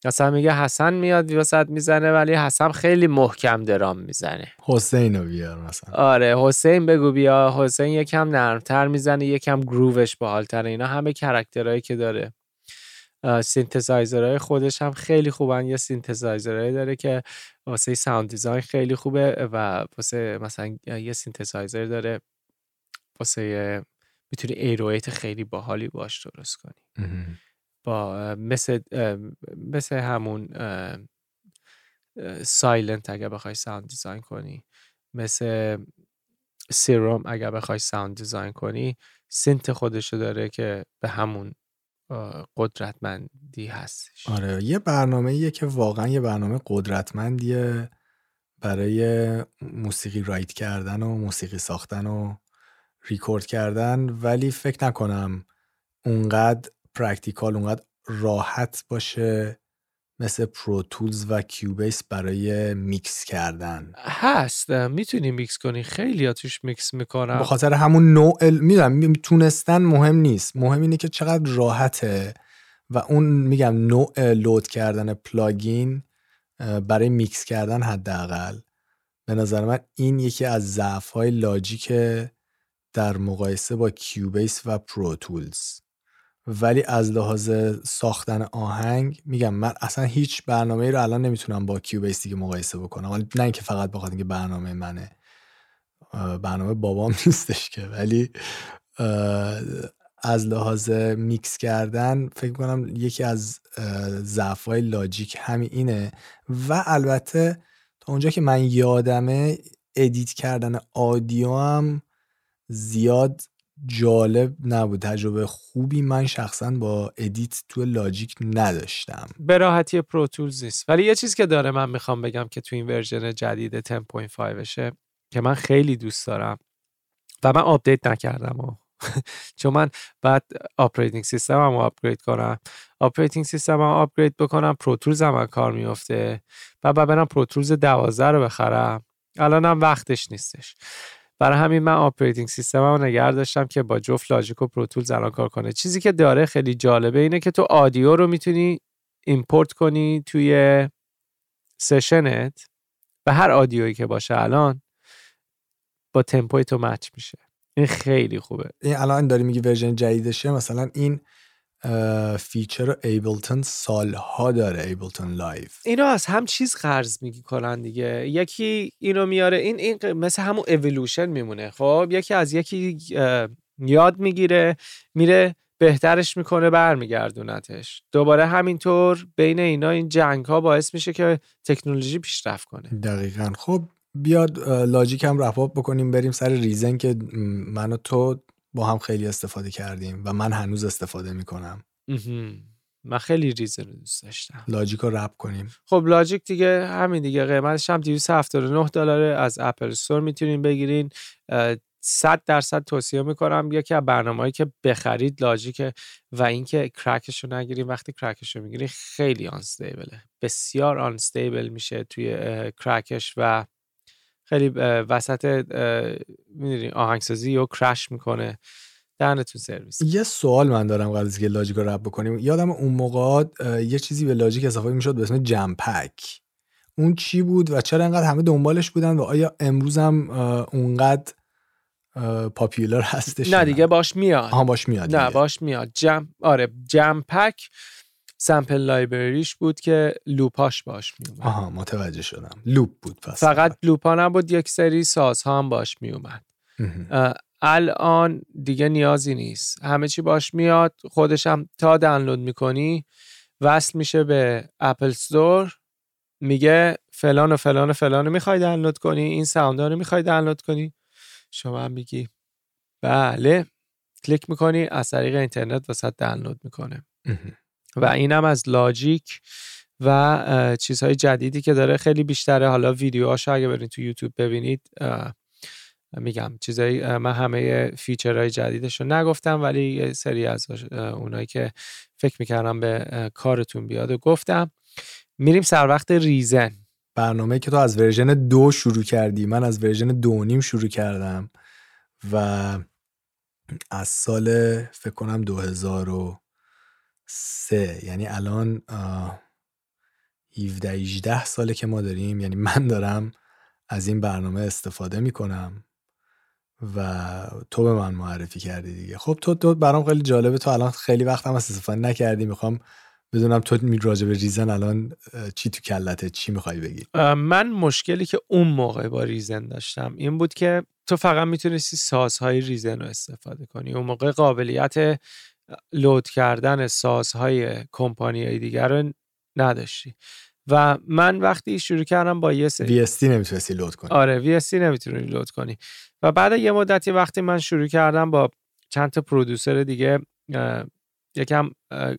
مثلا میگه حسن میاد وسط می‌زنه ولی حسن خیلی محکم درام می‌زنه. حسین رو بیار مثلا. آره حسین بگو بیا. حسین یکم نرمتر می‌زنه یکم groove ش باحالتره. اینا همه character هایی که داره. سینتزایزرهای خودش هم خیلی خوبن. یه سینتزایزرهایی داره که واسه sound design خیلی خوبه و واسه مثلا یه سینتزایزر داره واسه می‌تونی ایرویت خیلی باحالی باش درست کنی. با مثل مثل همون Sylenth اگر بخوای sound design کنی مثل Serum اگر بخوای sound design کنی synth خودشو داره که به همون قدرتمندی هستش. آره یه برنامه که واقعا یه برنامه قدرتمندیه برای موسیقی write کردن و موسیقی ساختن و ریکورد کردن ولی فکر نکنم اونقدر practical اونقدر راحت باشه مثل Pro Tools و Cubase برای میکس کردن. هست می‌تونی میکس کنی. خیلی توش میکس می‌کنم. به خاطر همون نه می‌دونم تونستن مهم نیست. مهم اینه که چقدر راحته و اون میگم نوع load کردن plugin برای میکس کردن حداقل. به نظر من این یکی از ضعف های Logic در مقایسه با Cubase و Pro Tools ولی از لحاظ ساختن آهنگ میگم من اصلا هیچ برنامه رو الان نمی‌تونم با Cubase دیگه مقایسه بکنم. ولی نه اینکه فقط بخاطر اینکه برنامه منه. برنامه بابام نیستش که. ولی از لحاظ میکس کردن فکر کنم یکی از ضعف های Logic همین اینه. و البته تا اونجا که من یادمه edit کردن audio هم زیاد جالب نبود تجربه خوبی من شخصا با edit تو Logic نداشتم. به راحتی Pro Tools نیست. ولی یه چیز که داره من می‌خوام بگم که تو این version جدید 10.5 شه که من خیلی دوست دارم و من update نکردم و چون من بعد operating system هم upgrade کنم. operating system هم upgrade بکنم Pro Tools هم کار میفته و بعد برم Pro Tools 12 رو بخرم. الان هم وقتش نیستش. برای همین من operating system رو نگه داشتم که با جفت Logic و Pro Tools الان کار کنه. چیزی که داره خیلی جالبه اینه که تو audio رو می‌تونی import کنی توی session ت و هر audio یی که باشه الان با تمپوی تو match میشه. این خیلی خوبه. این الان داری میگی version جدیدشه مثلا این feature Ableton سالها داره Ableton Live. اینو از هم چیز قرض می‌کنن دیگه. یکی اینو میاره این این مثل همون اولوشن میمونه. خب یکی از یکی یاد می‌گیره میره بهترش می‌کنه برمیگردونتش. دوباره همینطور بین اینا این جنگ ها باعث میشه که تکنولوژی پیشرفت کنه. دقیقا. خب بیا Logic هم wrap up بکنیم بریم سر Reason که من و تو با هم خیلی استفاده کردیم و من هنوز استفاده می‌کنم. من خیلی Reason رو دوست داشتم. Logic رو wrap کنیم. خب Logic دیگه همین دیگه قیمتش هم 279 دلاره از Apple Store می‌تونین بگیرین. 100 درصد توصیه می‌کنم یکی از برنامه‌ای که بخرید Logic و اینکه crack ش رو نگیریم وقتی crack ش رو می‌گیرین خیلی unstable ه بسیار unstable میشه توی کرکش و خیلی وسط می‌دونی آهنگسازی و کرش می‌کنه. دهنتون سرویس یه سوال من دارم قبل از که لاجیک رو رب بکنیم. یادم اون موقع یه چیزی به لاجیک اضافه می‌شد به اسم جمپک اون چی بود و چرا انقدر همه دنبالش بودن و آیا امروز هم اونقدر پاپیولر هستش نه دیگه باش میاد. آها باش میاد نه باش میاد. جم آره جمپک sample library ش بود که loop اش باش میومد آها متوجه شدم. loop بود پس. فقط loop ا نبود یک سری سازها هم باش میومد الان دیگه نیازی نیست. همه چی باش میاد خودش هم تا دانلود می‌کنی وصل میشه به Apple Store میگه فلان و فلان و فلان می‌خوای دانلود کنی این sound رو می‌خوای دانلود کنی. شما هم میگی بله. کلیک می‌کنی از طریق اینترنت واسه دانلود می‌کنه. و اینم از Logic و چیزهای جدیدی که داره خیلی بیشتره. حالا ویدیوهاشو اگه برین تو یوتیوب ببینید میگم چیزایی من همه feature های جدیدش رو نگفتم ولی یه سری از اونایی که فکر می‌کردم به کارتون بیاد و گفتم. میریم سر وقت Reason. برنامه که تو از version دو شروع کردی. من از version دو نیم شروع کردم و از سال فکر کنم 2000 سه. یعنی الان 17 18 ساله که ما داریم. یعنی من دارم از این برنامه استفاده می‌کنم و تو به من معرفی کردی دیگه. خب تو تو برام خیلی جالبه. تو الان خیلی وقت هم استفاده نکردی. می‌خوام بدونم تو راجع به ریزن الان چی تو کلته؟ چی می‌خوای بگی؟ من مشکلی که اون موقع با ریزن داشتم این بود که تو فقط می‌تونستی سازهای ریزن رو استفاده کنی. اون موقع قابلیت لود کردن سازهای کمپانی دیگر رو نداشتی. و من وقتی شروع کردم با یه سری VST نمی‌تونستی لود کنی. آره VST نمی‌تونی لود کنی. و بعد یه مدتی وقتی من شروع کردم با چند تا پرودوسر دیگه یکم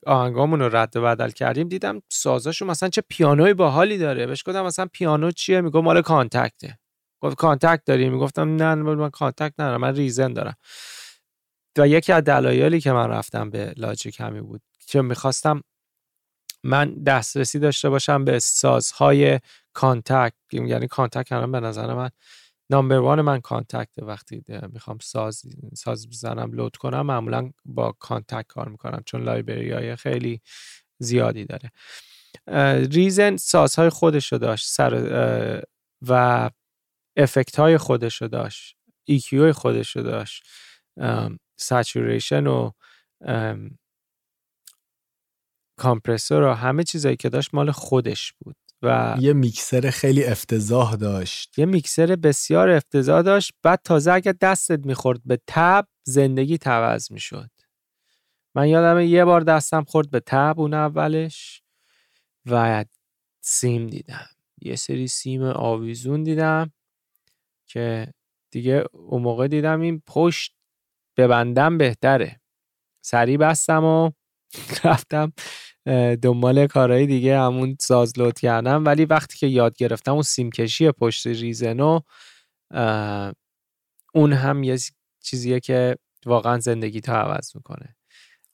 آهنگامون رو رد و بدل کردیم دیدم سازاشو مثلا چه پیانوی باحالی داره. بهش گفتم مثلا پیانو چیه؟ میگه مال کانتکته. گفت Kontakt داری؟ می‌گفتم نه من Kontakt ندارم من Reason دارم. و یکی از دلایلی که من رفتم به Logic همین بود که می‌خواستم من دسترسی داشته باشم به سازهای Kontakt یعنی Kontakt الان به نظر من number one من Kontakt وقتی می‌خوام ساز ساز بزنم load کنم معمولا با Kontakt کار می‌کنم چون library های خیلی زیادی داره. ریزن سازهای خودش رو داشت سر و افکت های خودش رو داشت EQ خودش رو داشت. سچوریشن و کامپرسور و همه چیزایی که داشت مال خودش بود و یه میکسر خیلی افتضاح داشت. یه میکسر بسیار افتضاح داشت. بعد تازه اگر دستت می‌خورد به تب زندگی توز می‌شد. من یادم یه بار دستم خورد به تب اون اولش و سیم دیدم. یه سری سیم آویزون دیدم که دیگه اون موقع دیدم این پشت ببندم بهتره. سریع بستم و رفتم دنبال کارهای دیگه همون ساز لود کردم. ولی وقتی که یاد گرفتم اون سیم کشی پشت ریزنو اون هم یه چیزیه که واقعا زندگیتو عوض می‌کنه.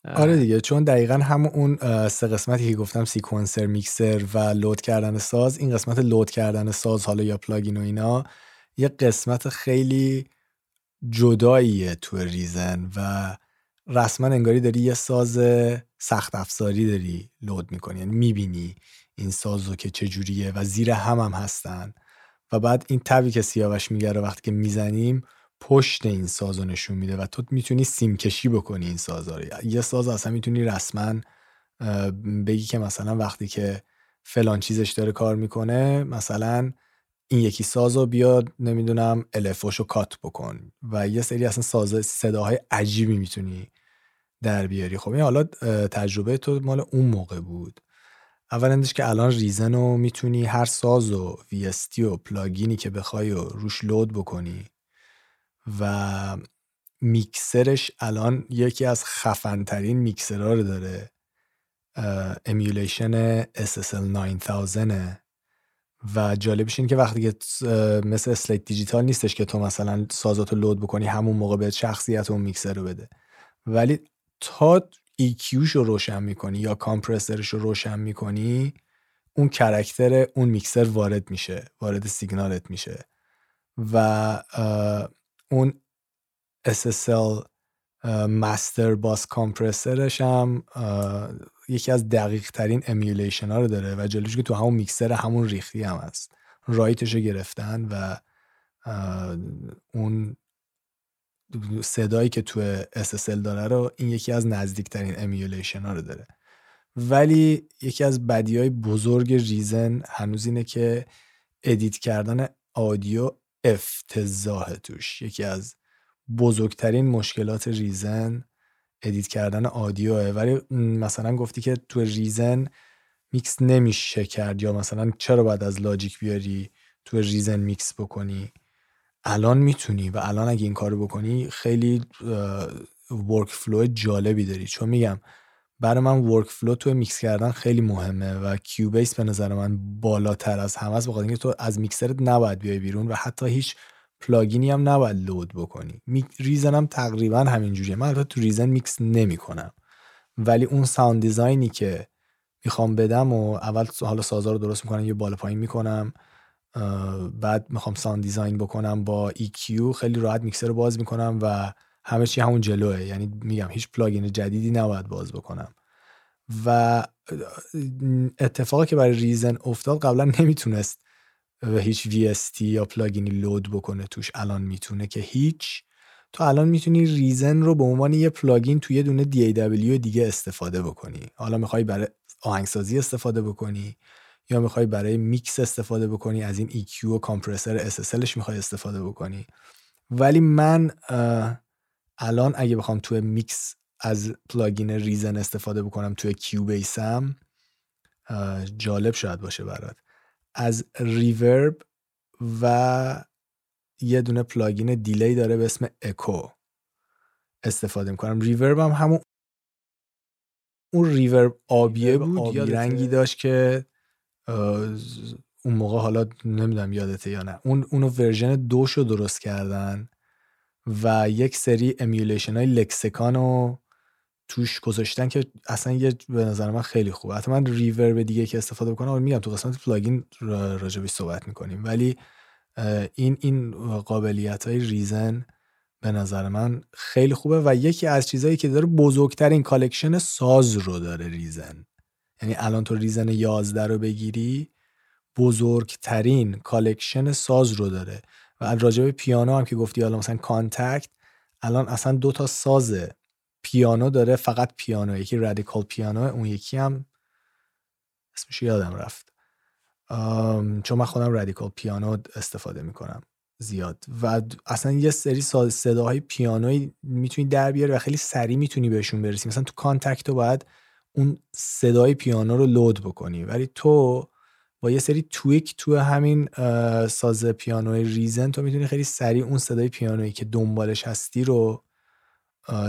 آره دیگه چون دقیقا همون اون سه قسمتی که گفتم sequencer میکسر و load کردن ساز این قسمت load کردن ساز حالا یا plugin و اینا یه قسمت خیلی جداییه تو Reason و رسما انگاری داری یه ساز سخت افزاری داری load می‌کنی یعنی می‌بینی این سازو که چجوریه و زیر هم هم هستن. و بعد این تبی که سیاوش میگره وقتی که می‌زنیم پشت این ساز رو نشون میده و تو می‌تونی سیم کشی بکنی این ساز رو. یه ساز اصلا می‌تونی رسما بگی که مثلا وقتی که فلان چیزش داره کار می‌کنه مثلا این یکی ساز رو بیاد نمی‌دونم الفوش رو کات بکن و یه سری اصلا ساز صداهای عجیبی می‌تونی در بیاری. خب این حالا تجربه تو مال اون موقع بود. اولندش که الان Reason رو می‌تونی هر ساز و VST و plugin ی که بخوای رو روش load بکنی و میکسرش الان یکی از خفنترین میکسرها رو داره. emulation SSL 9000 و جالبش این که وقتی که مثل Slate Digital نیستش که تو مثلا سازاتو load بکنی همون موقع به شخصیت اون میکسر رو بده. ولی تا EQ رو روشن می‌کنی یا compressor ش رو روشن می‌کنی اون character اون میکسر وارد میشه وارد سیگنالت میشه. و اون SSL master bus compressor ش هم یکی از دقیق ترین emulation ها رو داره و جلوش که تو همون میکسر همون ریختی هم هست. right ش رو گرفتن و اون صدایی که تو SSL داره رو این یکی از نزدیکترین emulation ها رو داره. ولی یکی از بدی های بزرگ Reason هنوز اینه که edit کردن audio افتضاح توش. یکی از بزرگترین مشکلات Reason edit کردن audio ه. ولی مثلا گفتی که تو Reason mix نمیشه کرد یا مثلا چرا باید از Logic بیاری تو Reason mix بکنی؟ الان می‌تونی و الان اگه این کارو بکنی خیلی workflow جالبی داری. چون میگم برای من workflow تو میکس کردن خیلی مهمه و Cubase به نظر من بالاتر از همه است بخاطر اینکه تو از میکسرت نباید بیای بیرون و حتی هیچ plugin ی هم نباید load بکنی. Reason هم تقریبا همینجوریه. من البته تو Reason mix نمی‌کنم. ولی اون sound design ی که می‌خوام بدم و اول حالا سازا رو درست می‌کنم یه بالا پایین می‌کنم بعد می‌خوام sound design بکنم با EQ خیلی راحت میکسر رو باز می‌کنم و همه چی همون جلوه. یعنی میگم هیچ plugin جدیدی نباید باز بکنم. و اتفاقی که برای Reason افتاد قبلا نمی‌تونست و هیچ VST یا plugin ی load بکنه توش الان می‌تونه که هیچ. تو الان می‌تونی Reason رو به عنوان یه plugin توی دونه DAW دیگه استفاده بکنی. حالا می‌خوای برای آهنگسازی استفاده بکنی یا می‌خوای برای میکس استفاده بکنی از این EQ و compressor SSL ش می‌خوای استفاده بکنی. ولی من الان اگه بخوام توی میکس از plugin Reason استفاده بکنم توی Cubase م جالب شاید باشه برات. از reverb و یه دونه plugin delay داره به اسم اکو استفاده می‌کنم. reverb هم همون اون reverb آبیه بود آبی رنگی داشت که اون موقع حالا نمی‌دونم یادته یا نه. اون اونو version دوشو درست کردن و یک سری emulation های Lexicon رو توش گذاشتن که اصلا یه به نظر من خیلی خوبه. حتی من reverb دیگه که استفاده بکنم میگم تو قسمت plugin راجبش صحبت می‌کنیم. ولی این این قابلیت های Reason به نظر من خیلی خوبه و یکی از چیزهایی که داره بزرگترین collection ساز رو داره Reason. یعنی الان تو Reason 11 رو بگیری بزرگترین collection ساز رو داره. و راجع پیانو هم که گفتی حالا مثلا Kontakt الان اصلا دو تا ساز پیانو داره فقط پیانو. یکی Radical Piano اون یکی هم اسمش یادم رفت. چون من خودم Radical Piano استفاده می‌کنم زیاد. و اصلا یه سری صداهای پیانوی می‌تونی در بیاری و خیلی سریع می‌تونی بهشون برسی. مثلا تو Kontakt تو باید اون صدای پیانو رو load بکنی. ولی تو با یه سری tweak تو همین ساز پیانوی Reason تو می‌تونی خیلی سریع اون صدای پیانویی که دنبالش هستی رو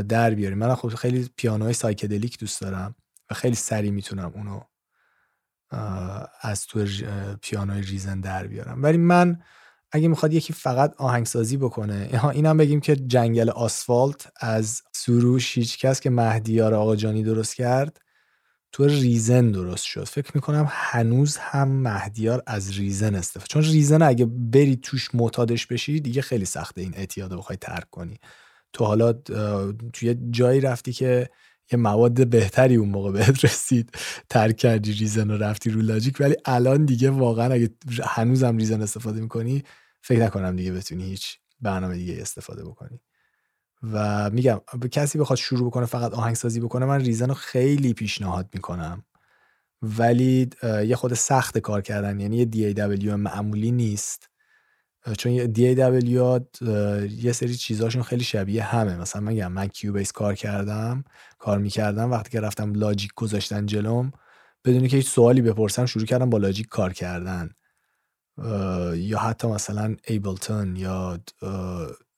در بیاری من خب خیلی پیانوی psychedelic دوست دارم و خیلی سریع می‌تونم اونو از تو پیانوی Reason در بیارم. ولی من اگه می‌خواد یکی فقط آهنگسازی بکنه اینم بگیم که جنگل آسفالت از سروش هیچکس که مهدیار آقا جانی درست کرد تو Reason درست شد. فکر می‌کنم هنوز هم مهدیار از Reason استفاده چون Reason اگه بری توش معتادش بشی دیگه خیلی سخته این اعتیاد بخوای ترک کنی. تو حالا توی جایی رفتی که یه مواد بهتری اون موقع بهت رسید ترک کردی Reason و رفتی رو Logic ولی الان دیگه واقعا اگه هنوزم Reason استفاده می‌کنی فکر نکنم دیگه بتونی هیچ برنامه دیگه استفاده بکنی. و میگم کسی بخواد شروع بکنه فقط آهنگسازی بکنه من Reason رو خیلی پیشنهاد می‌کنم. ولی یه خود سخت کار کردن یعنی یه DAW معمولی نیست. چون DAW یه سری چیزاشون خیلی شبیه همه. مثلا میگم من کیوبیس کار کردم کار می‌کردم. وقتی که رفتم لاجیک گذاشتن جلوم بدونی که هیچ سوالی بپرسم شروع کردم با لاجیک کار کردن. یا حتی مثلا ایبلتون یا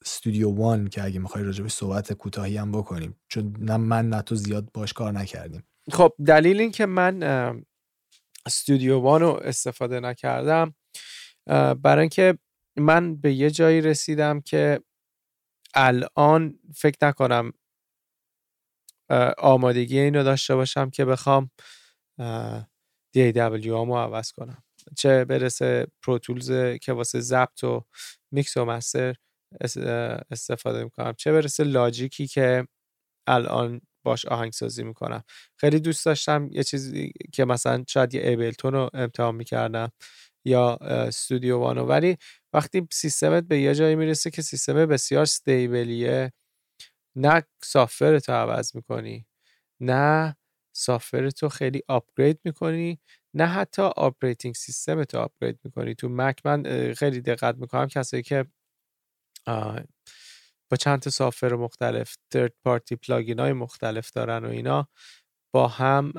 استودیو وان که اگه می‌خوای راجبش صحبت کوتاهی هم بکنیم. چون نه من نه تو زیاد باش کار نکردیم. خب دلیل این که من استودیو وان رو استفاده نکردم برای اینکه من به یه جایی رسیدم که الان فکر نکنم آمادگی اینو داشته باشم که بخوام DAW رو عوض کنم. چه برسه پروتولز که واسه ضبط و میکس و مستر استفاده می‌کنم. چه برسه لاجیکی که الان باش آهنگسازی می‌کنم. خیلی دوست داشتم یه چیزی که مثلا شاید یه Ableton رو امتحان می‌کردم. یا Studio One و ولی وقتی سیستمت به یه جایی می‌رسه که سیستم بسیار stable یه نه software تو عوض می‌کنی نه software تو خیلی upgrade می‌کنی نه حتی operating system تو upgrade می‌کنی. تو Mac من خیلی دقت می‌کنم کسایی که با چند تا software مختلف third party plugin های مختلف دارن و اینا با هم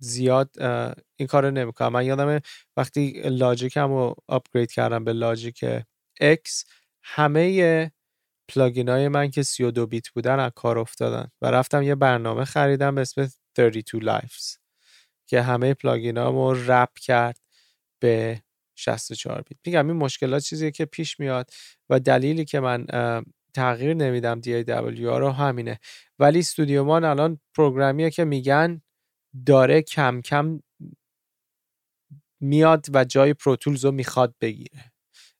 زیاد این کار رو نمی‌کنم. من یادم وقتی Logic م رو upgrade کردم به Logic X همه plugin های من که 32 bit بودن از کار افتادن و رفتم یه برنامه خریدم به اسم 32 Lives که همه plugin رو wrap کرد به 64 بیت. میگم این مشکلات چیزیه که پیش میاد و دلیلی که من تغییر نمیدم DAW رو همینه. ولی استودیو الان پروگرامیه که میگن داره کم کم میاد و جای پروتولز رو می‌خواد بگیره.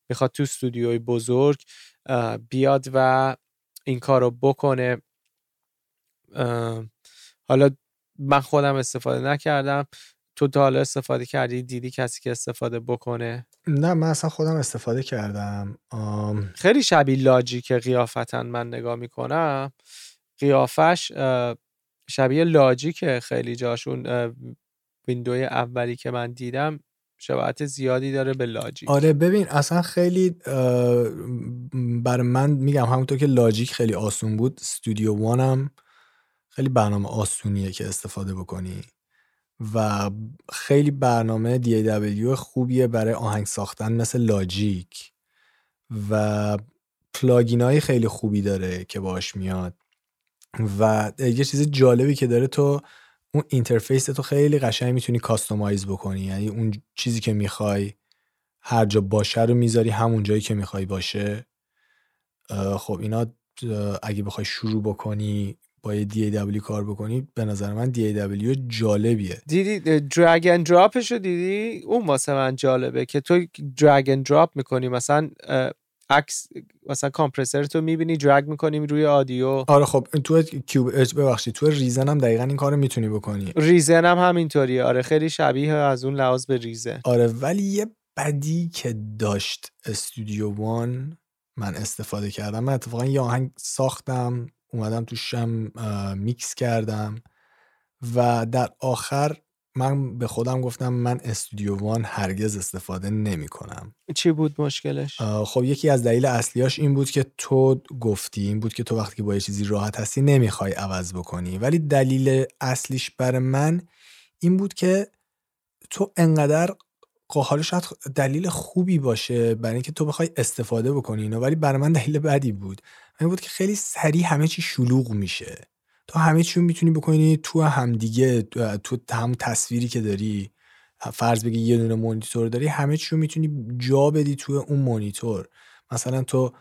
می‌خواد تو استودیوی بزرگ بیاد و این کار رو بکنه حالا من خودم استفاده نکردم. تو تا حالا استفاده کردی؟ دیدی کسی که استفاده بکنه؟ نه من اصلا خودم استفاده کردم. خیلی شبیه لاجیک قیافتا من نگاه می‌کنم. قیافش شبیه لاجیکه خیلی جاشون ویندوی اولی که من دیدم شباهت زیادی داره به لاجیک. آره ببین اصلا خیلی برای من میگم همونطور که لاجیک خیلی آسون بود استودیو وانم خیلی برنامه آسونیه که استفاده بکنی و خیلی برنامه DAW خوبیه برای آهنگ ساختن مثل Logic و plugin های خیلی خوبی داره که باش میاد. و یه چیز جالبی که داره تو اون interface تو خیلی قشنگ می‌تونی customize بکنی. یعنی اون چیزی که می‌خوای هر جا باشه رو می‌ذاری همون جایی که می‌خوای باشه. خب اینا اگه بخوای شروع بکنی با یه DAW کار بکنی به نظر من DAW جالبیه. دیدی drag and drop ش رو دیدی؟ اون واسه من جالبه که تو drag and drop می‌کنی مثلا عکس مثلا compressor تو می‌بینی drag می‌کنیم روی audio. آره خب تو Cube ببخشید تو Reason هم دقیقا این کارو می‌تونی بکنی. Reason هم همینطوریه. آره خیلی شبیه از اون لحاظ به Reason آره ولی یه بدی که داشت استودیو وان من استفاده کردم. من اتفاقا یه آهنگ ساختم اومدم توشم میکس کردم و در آخر من به خودم گفتم من استودیو وان هرگز استفاده نمی کنم چی بود مشکلش؟ خب یکی از دلیل اصلیاش این بود که تو گفتی این بود که تو وقتی که با یه چیزی راحت هستی نمی‌خوای عوض بکنی. ولی دلیل اصلیش برای من این بود که تو انقدر حالا شاید دلیل خوبی باشه برای اینکه تو بخوای استفاده بکنی اینو ولی برای من دلیل بدی بود. این بود که خیلی سریع همه چی شلوغ میشه. تو همه چی می‌تونی بکنی تو همدیگه تو هم تصویری که داری فرض بگی یه دونه مونیتور داری همه چی می‌تونی جا بدی تو اون مونیتور مثلا تو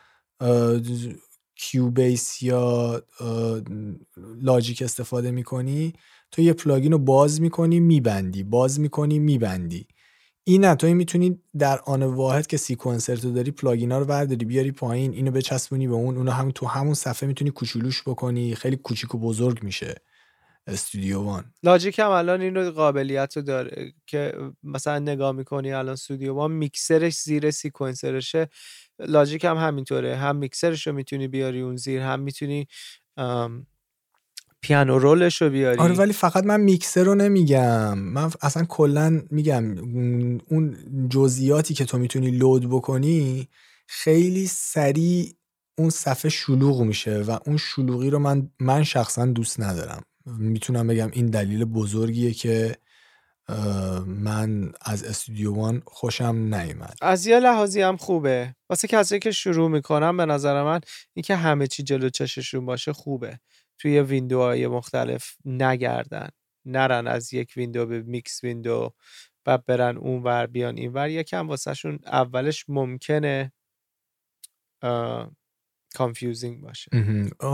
کیوبیس یا Logic استفاده می‌کنی تو یه plugin رو باز می‌کنی میبندی. باز می‌کنی میبندی. این نه تو می‌تونی در آن واحد که sequencer تو داری plugin ا رو برداری بیاری پایین اینو بچسبونی به اون اونو هم تو همون صفحه می‌تونی کوچولوش بکنی خیلی کوچیک و بزرگ میشه Studio One. Logic هم الان این قابلیت رو داره که مثلا نگاه می‌کنی الان Studio One mixer ش زیر sequencer شه. Logic هم همینطوره هم میکسرش رو می‌تونی بیاری اون زیر هم می‌تونی پیانو رولش رو بیاری؟ آره ولی فقط من میکسر رو نمیگم. من اصلا کلا میگم اون جزئیاتی که تو می‌تونی لود بکنی خیلی سریع اون صفحه شلوغ میشه و اون شلوغی رو من من شخصا دوست ندارم. می‌تونم بگم این دلیل بزرگیه که من از استودیو وان خوشم نیومد. از یه لحاظی هم خوبه. واسه کسی که شروع می‌کنم به نظر من اینکه همه چی جلو چششون باشه خوبه. توی window های مختلف نگردن. نرن از یک window به mix window و برن اون ور بیان این ور یکم واسهشون اولش ممکنه confusing باشه.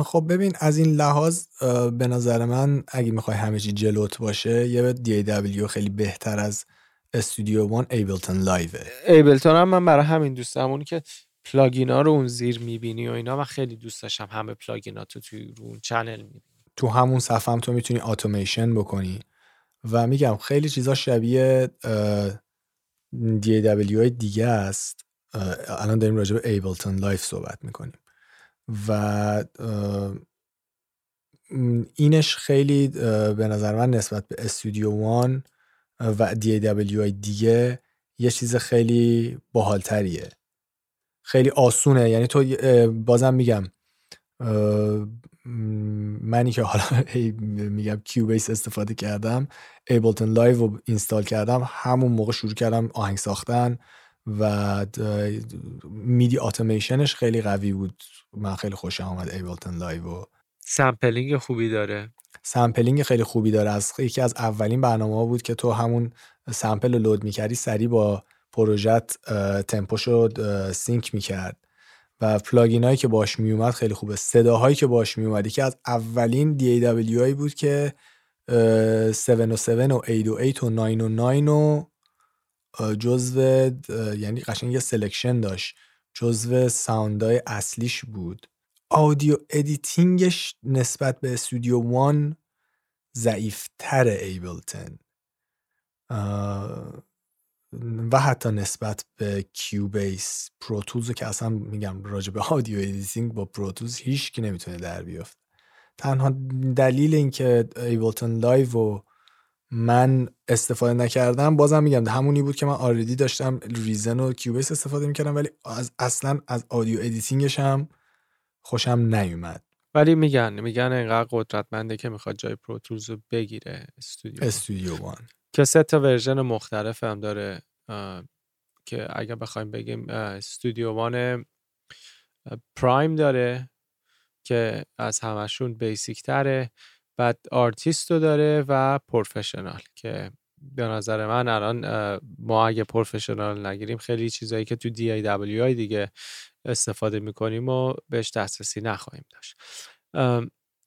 خب ببین از این لحاظ به نظر من اگه می‌خوای همه چی جلوت باشه یه DAW خیلی بهتر از Studio One Ableton Live ه Ableton هم من برای همین دوستم اونی که plugin ا رو اون زیر می‌بینی و اینا من خیلی دوست داشتم همه plugin ا تو توی رو اون channel می‌بینی. تو همون صفحه هم تو می‌تونی اتوماسیون بکنی. و میگم خیلی چیزا شبیه DAW دیگه است. الان داریم راجع به Ableton Live صحبت می‌کنیم. و اینش خیلی به نظر من نسبت به Studio One و DAW دیگه یه چیز خیلی باحالتریه. خیلی آسونه. یعنی تو بازم میگم منی که حالا میگم Cubase استفاده کردم Ableton Live رو install کردم همون موقع شروع کردم آهنگ ساختن و MIDI automation ش خیلی قوی بود. من خیلی خوشم آمد Ableton Live و sampling خوبی داره. sampling خیلی خوبی داره. از یکی از اولین برنامه ها بود که تو همون sample رو load می‌کردی سریع با project tempo ت sync می‌کرد و plugin هایی که باش میومد خیلی خوبه. صداهایی که باش میومد که از اولین DAW بود که 707 و 808 و 909 و جزو یعنی قشنگ یه selection داشت. جزو sound های اصلیش بود. audio editing ش نسبت به Studio One ضعیفتر Ableton. و حتی نسبت به Cubase Pro Tools که اصلا میگم راجع به audio editing با Pro Tools هیچ کی نمی‌تونه در بیفته تنها دلیل اینکه Ableton Live و من استفاده نکردم بازم میگم همونی بود که من already داشتم Reason و Cubase استفاده می‌کردم ولی از اصلا از audio editing ش هم خوشم نیومد. ولی میگن میگن اینقدر قدرتمنده که می‌خواد جای Pro Tools رو بگیره. Studio Studio One که سه تا version مختلف هم داره که اگر بخوایم بگیم Studio One Prime داره که از همشون basic تره. بعد آرتیست رو داره و Professional که به نظر من الان ما اگه Professional نگیریم خیلی چیزایی که تو DAW دیگه استفاده می‌کنیم و بهش دسترسی نخواهیم داشت.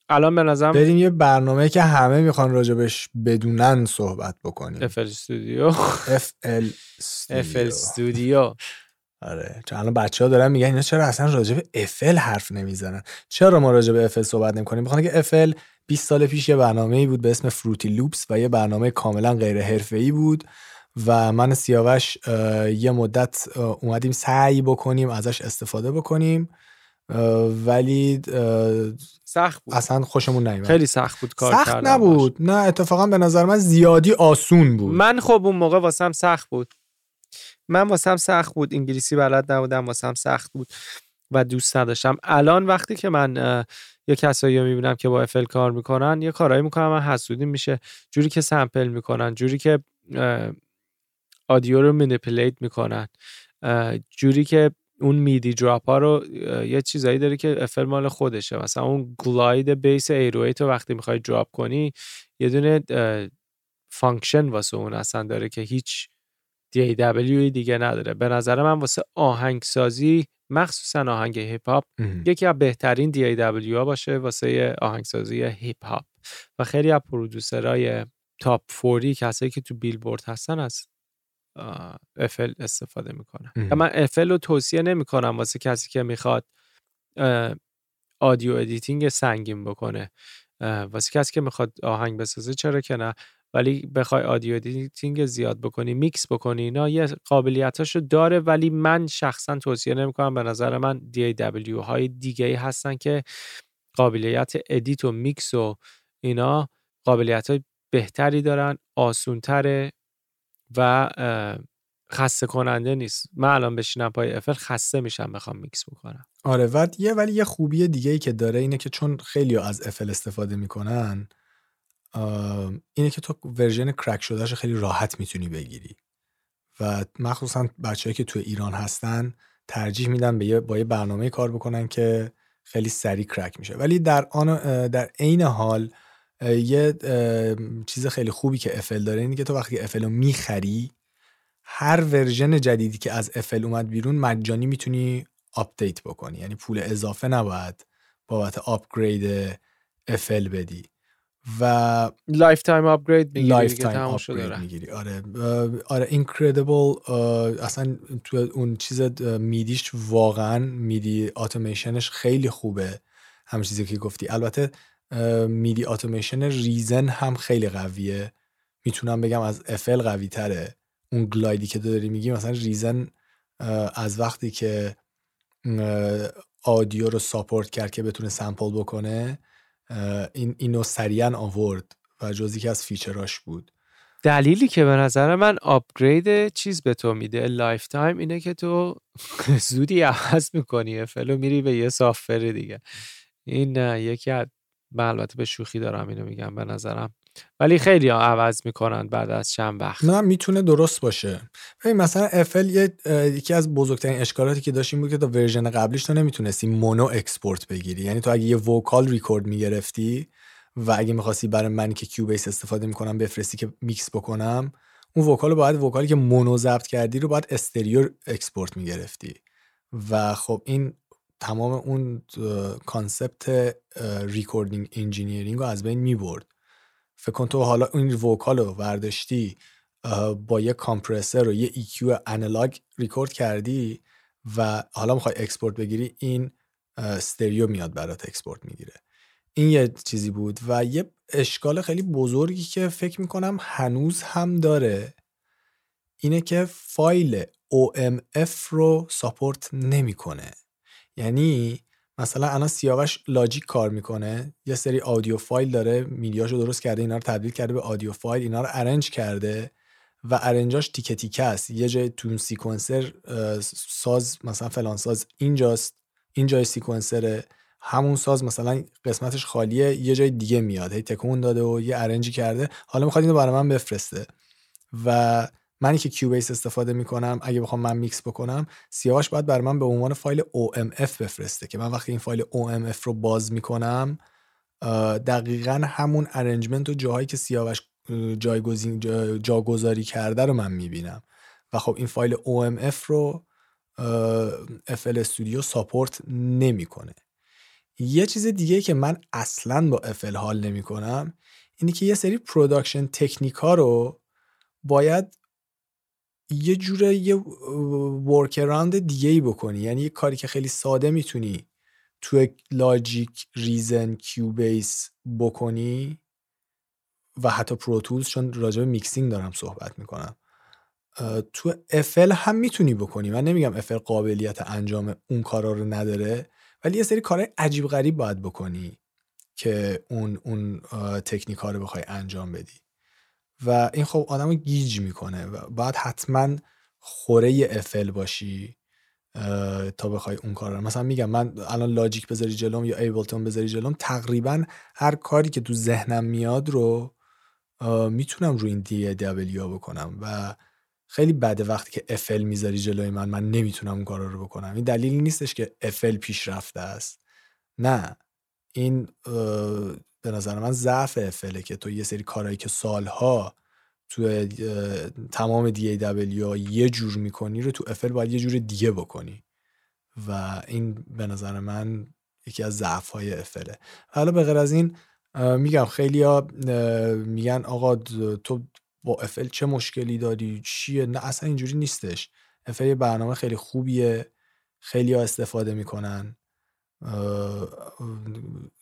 الان به نظرم بریم یه برنامه که همه می‌خوان راجبش بدونن صحبت بکنیم. FL Studio. اف ال اف استودیو. آره چون الان بچه ها دارن میگن اینا چرا اصلا به FL حرف نمی‌زنن؟ چرا ما به FL صحبت نمی‌کنیم؟ بخاطر که FL 20 سال پیش یه برنامه ای بود به اسم Fruity Loops و یه برنامه کاملا غیر ای بود و من سیاوش یه مدت اومدیم سعی بکنیم ازش استفاده بکنیم. ولی سخت بود. اصلا خوشمون نیومد. خیلی سخت بود کار سخت نبود. نه اتفاقا به نظر من زیادی آسون بود. من خب اون موقع واسم سخت بود. من واسم سخت بود. انگلیسی بلد نبودم واسم سخت بود و دوست نداشتم. الان وقتی که من یه کسایی رو می‌بینم که با افل کار می‌کنن یه کارهایی می‌کنن من حسودی میشه. جوری که sample می‌کنن جوری که audio رو manipulate می‌کنن جوری که اون MIDI drop ها رو یه چیزایی داره که FL مال خودشه. مثلا اون glide bass 808 رو وقتی می‌خوای drop کنی یه دونه function واسه اون اصلا داره که هیچ DAW دیگه نداره. به نظر من واسه آهنگسازی مخصوصا آهنگ هیپ هاپ یکی از بهترین DAW ها باشه واسه آهنگسازی هیپ هاپ و خیلی از producer ای top forty کسایی که تو بیلبورد هستن از FL استفاده می‌کنن من FL رو توصیه نمی‌کنم واسه کسی که می‌خواد audio editing سنگین بکنه. واسه کسی که می‌خواد آهنگ بسازه چرا که نه؟ ولی بخوای audio editing زیاد بکنی میکس بکنی اینا یه قابلیتاشو داره ولی من شخصا توصیه نمی‌کنم. به نظر من DAW های دیگه هستن که قابلیت edit و میکس و اینا قابلیت های بهتری دارن آسونتره. و خسته کننده نیست. من الان بشینم پای FL خسته میشم بخوام میکس بکنم. آره و یه ولی یه خوبی دیگه ای که داره اینه که چون خیلی از FL استفاده می‌کنن اینه که تو version crack شدهش خیلی راحت می‌تونی بگیری. و مخصوصا بچههایی که تو ایران هستن ترجیح میدن به با یه برنامه کار بکنن که خیلی سریع crack میشه. ولی در آن در عین حال یه چیز خیلی خوبی که FL داره اینه که تو وقتی FL رو می‌خری هر version جدیدی که از FL اومد بیرون مجانی می‌تونی update بکنی. یعنی پول اضافه نباید بابت upgrade FL بدی. و lifetime upgrade می‌گیری lifetime upgrade می‌گیری. آره آره incredible اصلا تو اون چیز MIDI ش واقعا MIDI. automation ش خیلی خوبه. هم چیزی که گفتی. البته MIDI automation Reason هم خیلی قویه. می‌تونم بگم از FL قوی تره اون گلایدی که داری میگی مثلا Reason از وقتی که audio رو support کرد که بتونه sample بکنه این اینو سریعا آورد و جزی که از feature اش بود. دلیلی که به نظر من upgrade چیز به تو میده lifetime اینه که تو زودی عوض می‌کنی FL و میری به یه software دیگه. این یکی از من البته به شوخی دارم اینو میگم به نظرم. ولی خیلی ها عوض می‌کنن بعد از چند وقت. نه می‌تونه درست باشه. ببین مثلا FL یه یکی از بزرگترین اشکالاتی که داشت بود که تا version قبلیش تو نمی‌تونستی mono export بگیری. یعنی تو اگه یه vocal record می‌گرفتی و اگه می‌خواستی برای من که Cubase استفاده می‌کنم بفرستی که میکس بکنم اون vocal باید vocal ی که mono ضبط کردی رو باید stereo export می‌گرفتی. و خب این تمام اون concept recording engineering رو از بین می‌برد فکر کن تو حالا این vocal رو ورداشتی با یه compressor و یه EQ analog record کردی و حالا می‌خوای export بگیری این stereo میاد برات export می‌گیره. این یه چیزی بود و یه اشکال خیلی بزرگی که فکر می‌کنم هنوز هم داره اینه که file OMF رو support نمی‌کنه. یعنی مثلا الان سیاوش Logic کار می‌کنه یه سری audio file داره MIDI هاشو درست کرده اینا رو تبدیل کرده به audio file اینا رو arrange کرده و arrange اش تیکه تیکه است. یه جای تو sequencer ساز مثلا فلان ساز اینجاست این جای sequencer ه همون ساز مثلا قسمتش خالیه یه جای دیگه میاد هی تکون داده و یه arrange ی کرده. حالا می‌خواد اینو برای من بفرسته. و منی که Cubase استفاده می‌کنم اگه بخوام من میکس بکنم سیاوش باید بر من به عنوان file OMF بفرسته که من وقتی این file OMF رو باز می‌کنم دقیقا همون arrangement و جاهایی که سیاوش جایگزین جاگذاری کرده رو من می‌بینم. و خب این file OMF رو FL Studio support نمی‌کنه. یه چیز دیگه که من اصلا با FL حال نمی‌کنم اینه که یه سری production technique ها رو باید یه جوره یه workaround دیگه ای بکنی. یعنی یه کاری که خیلی ساده می‌تونی تو Logic Reason Cubase بکنی و حتی Pro Tools چون راجع به mixing دارم صحبت می‌کنم. تو FL هم می‌تونی بکنی. من نمیگم FL قابلیت انجام اون کارا رو نداره ولی یه سری کارهای عجیب غریب باید بکنی که اون اون تکنیک ها رو بخوای انجام بدی. و این خب آدمو گیج می‌کنه و باید حتما خوره FL باشی تا بخوای اون کار رو. مثلا میگم من الان Logic بذاری جلوم یا Ableton بذاری جلوم تقریبا هر کاری که تو ذهنم میاد رو می‌تونم روی این دی دبلیو بکنم و خیلی بده وقتی که افل می‌ذاری جلوی من من نمی‌تونم اون کار رو بکنم. این دلیلی نیستش که افل پیشرفته است. نه. این به نظر من ضعف افله که تو یه سری کارهایی که سالها تو تمام دی دبلیو یه جور می‌کنی رو تو افل باید یه جور دیگه بکنی. و این به نظر من یکی از ضعف های افله حالا به غیر از این میگم خیلی میگن آقا تو با افل چه مشکلی داری؟ چیه؟ نه اصلا اینجوری نیستش. افل یه برنامه خیلی خوبیه. خیلی استفاده می‌کنن.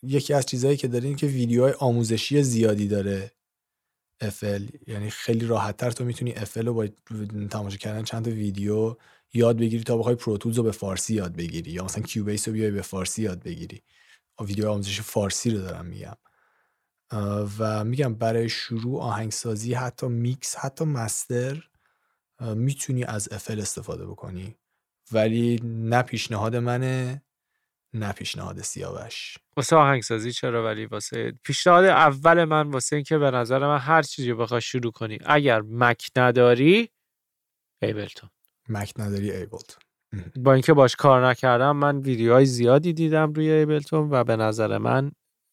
یکی از چیزهایی که داره که ویدیوهای آموزشی زیادی داره افل یعنی خیلی راحتتر تو می‌تونی افل رو با تماشا کردن چند تا ویدیو یاد بگیری تا بخوای Pro Tools رو به فارسی یاد بگیری یا مثلا Cubase رو بیای به فارسی یاد بگیری. ویدیو آموزش فارسی رو دارم میگم. و میگم برای شروع آهنگسازی حتی میکس حتی master می‌تونی از FL استفاده بکنی. ولی نه پیشنهاد منه نه پیشنهاد سیاوش. واسه آهنگسازی چرا ولی واسه پیشنهاد اول من واسه اینکه به نظر من هر چیزی بخوای شروع کنی اگر Mac نداری Ableton. Mac نداری Ableton. با اینکه باش کار نکردم من ویدیوهای زیادی دیدم روی Ableton و به نظر من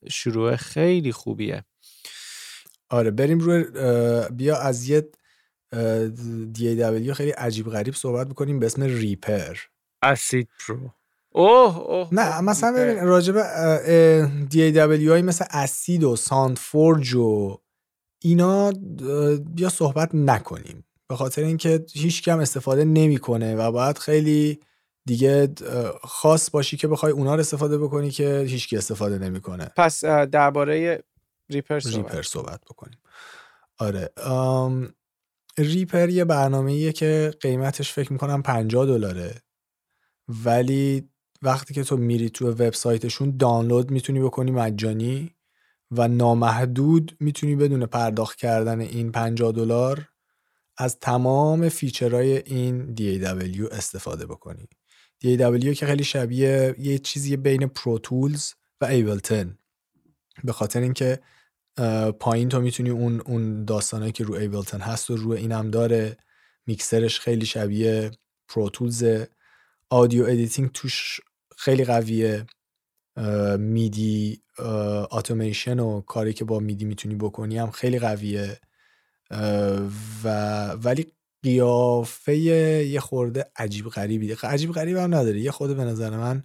شروع خیلی خوبیه. آره بریم روی بیا از یه DAW خیلی عجیب غریب صحبت بکنیم به اسم Reaper. Acid Pro. اوه اوه. نه مثلا ببین راجب DAW مثل Acid و Sound Forge و اینا بیا صحبت نکنیم. به خاطر اینکه هیچ کم استفاده نمی‌کنه و باید خیلی دیگه خاص باشی که بخوای اونا رو استفاده بکنی که هیچکی استفاده نمی‌کنه. پس درباره ریپر صحبت. ریپر صحبت بکنیم. آره ریپر یه برنامه که قیمتش فکر می‌کنم 50 دلاره. ولی وقتی که تو میری تو وبسایتشون دانلود می‌تونی بکنی مجانی و نامحدود می‌تونی بدون پرداخت کردن این 50 دلار از تمام feature های این DAW استفاده بکنی. DAW که خیلی شبیه یه چیزی بین Pro Tools و Ableton به خاطر اینکه پایین تو می‌تونی اون اون داستانهایی که رو Ableton هست و رو اینم داره. میکسرش خیلی شبیه Pro Tools audio editing توش خیلی قویه میدی اتوماسیون و کاری که با میدی می‌تونی بکنی هم خیلی قویه و ولی قیافه یه خورده عجیب غریبی عجیب غریب هم نداره. یه خورده به نظر من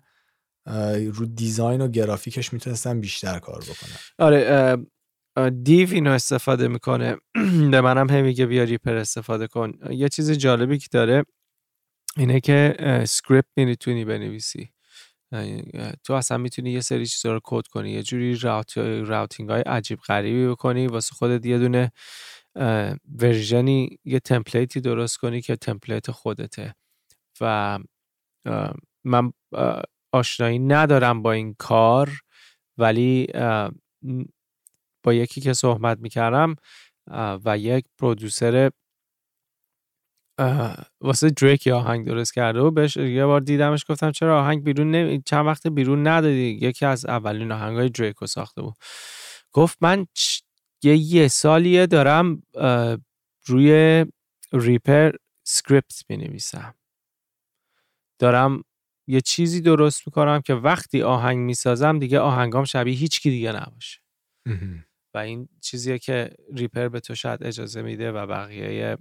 رو دیزاین و گرافیکش می‌تونستم بیشتر کار بکنم آره دیو اینو استفاده می‌کنه. به منم هم میگه بیا ریپر استفاده کن. یه چیز جالبی که داره اینه که script می‌تونی بنویسی. تو اصلا می‌تونی یه سری چیزا رو کد کنی یه جوری route routing های عجیب غریبی بکنی واسه خودت یه دونه version ی یه template ی درست کنی که template خودته. و من آشنایی ندارم با این کار ولی با یکی که صحبت می‌کردم و یک پرودوسر واسه دریک آهنگ درست کرده و بهش یه بار دیدمش گفتم چرا آهنگ بیرون نمی... چند وقت بیرون ندادی؟ یکی از اولین آهنگای دریک رو ساخته بود. گفت من یه یه سالیه دارم روی ریپر سکریپت می نویسم دارم یه چیزی درست می‌کنم که وقتی آهنگ می‌سازم دیگه آهنگام شبیه هیچ کی دیگه نباشه. و این چیزیه که Reaper به تو شاید اجازه میده و بقیه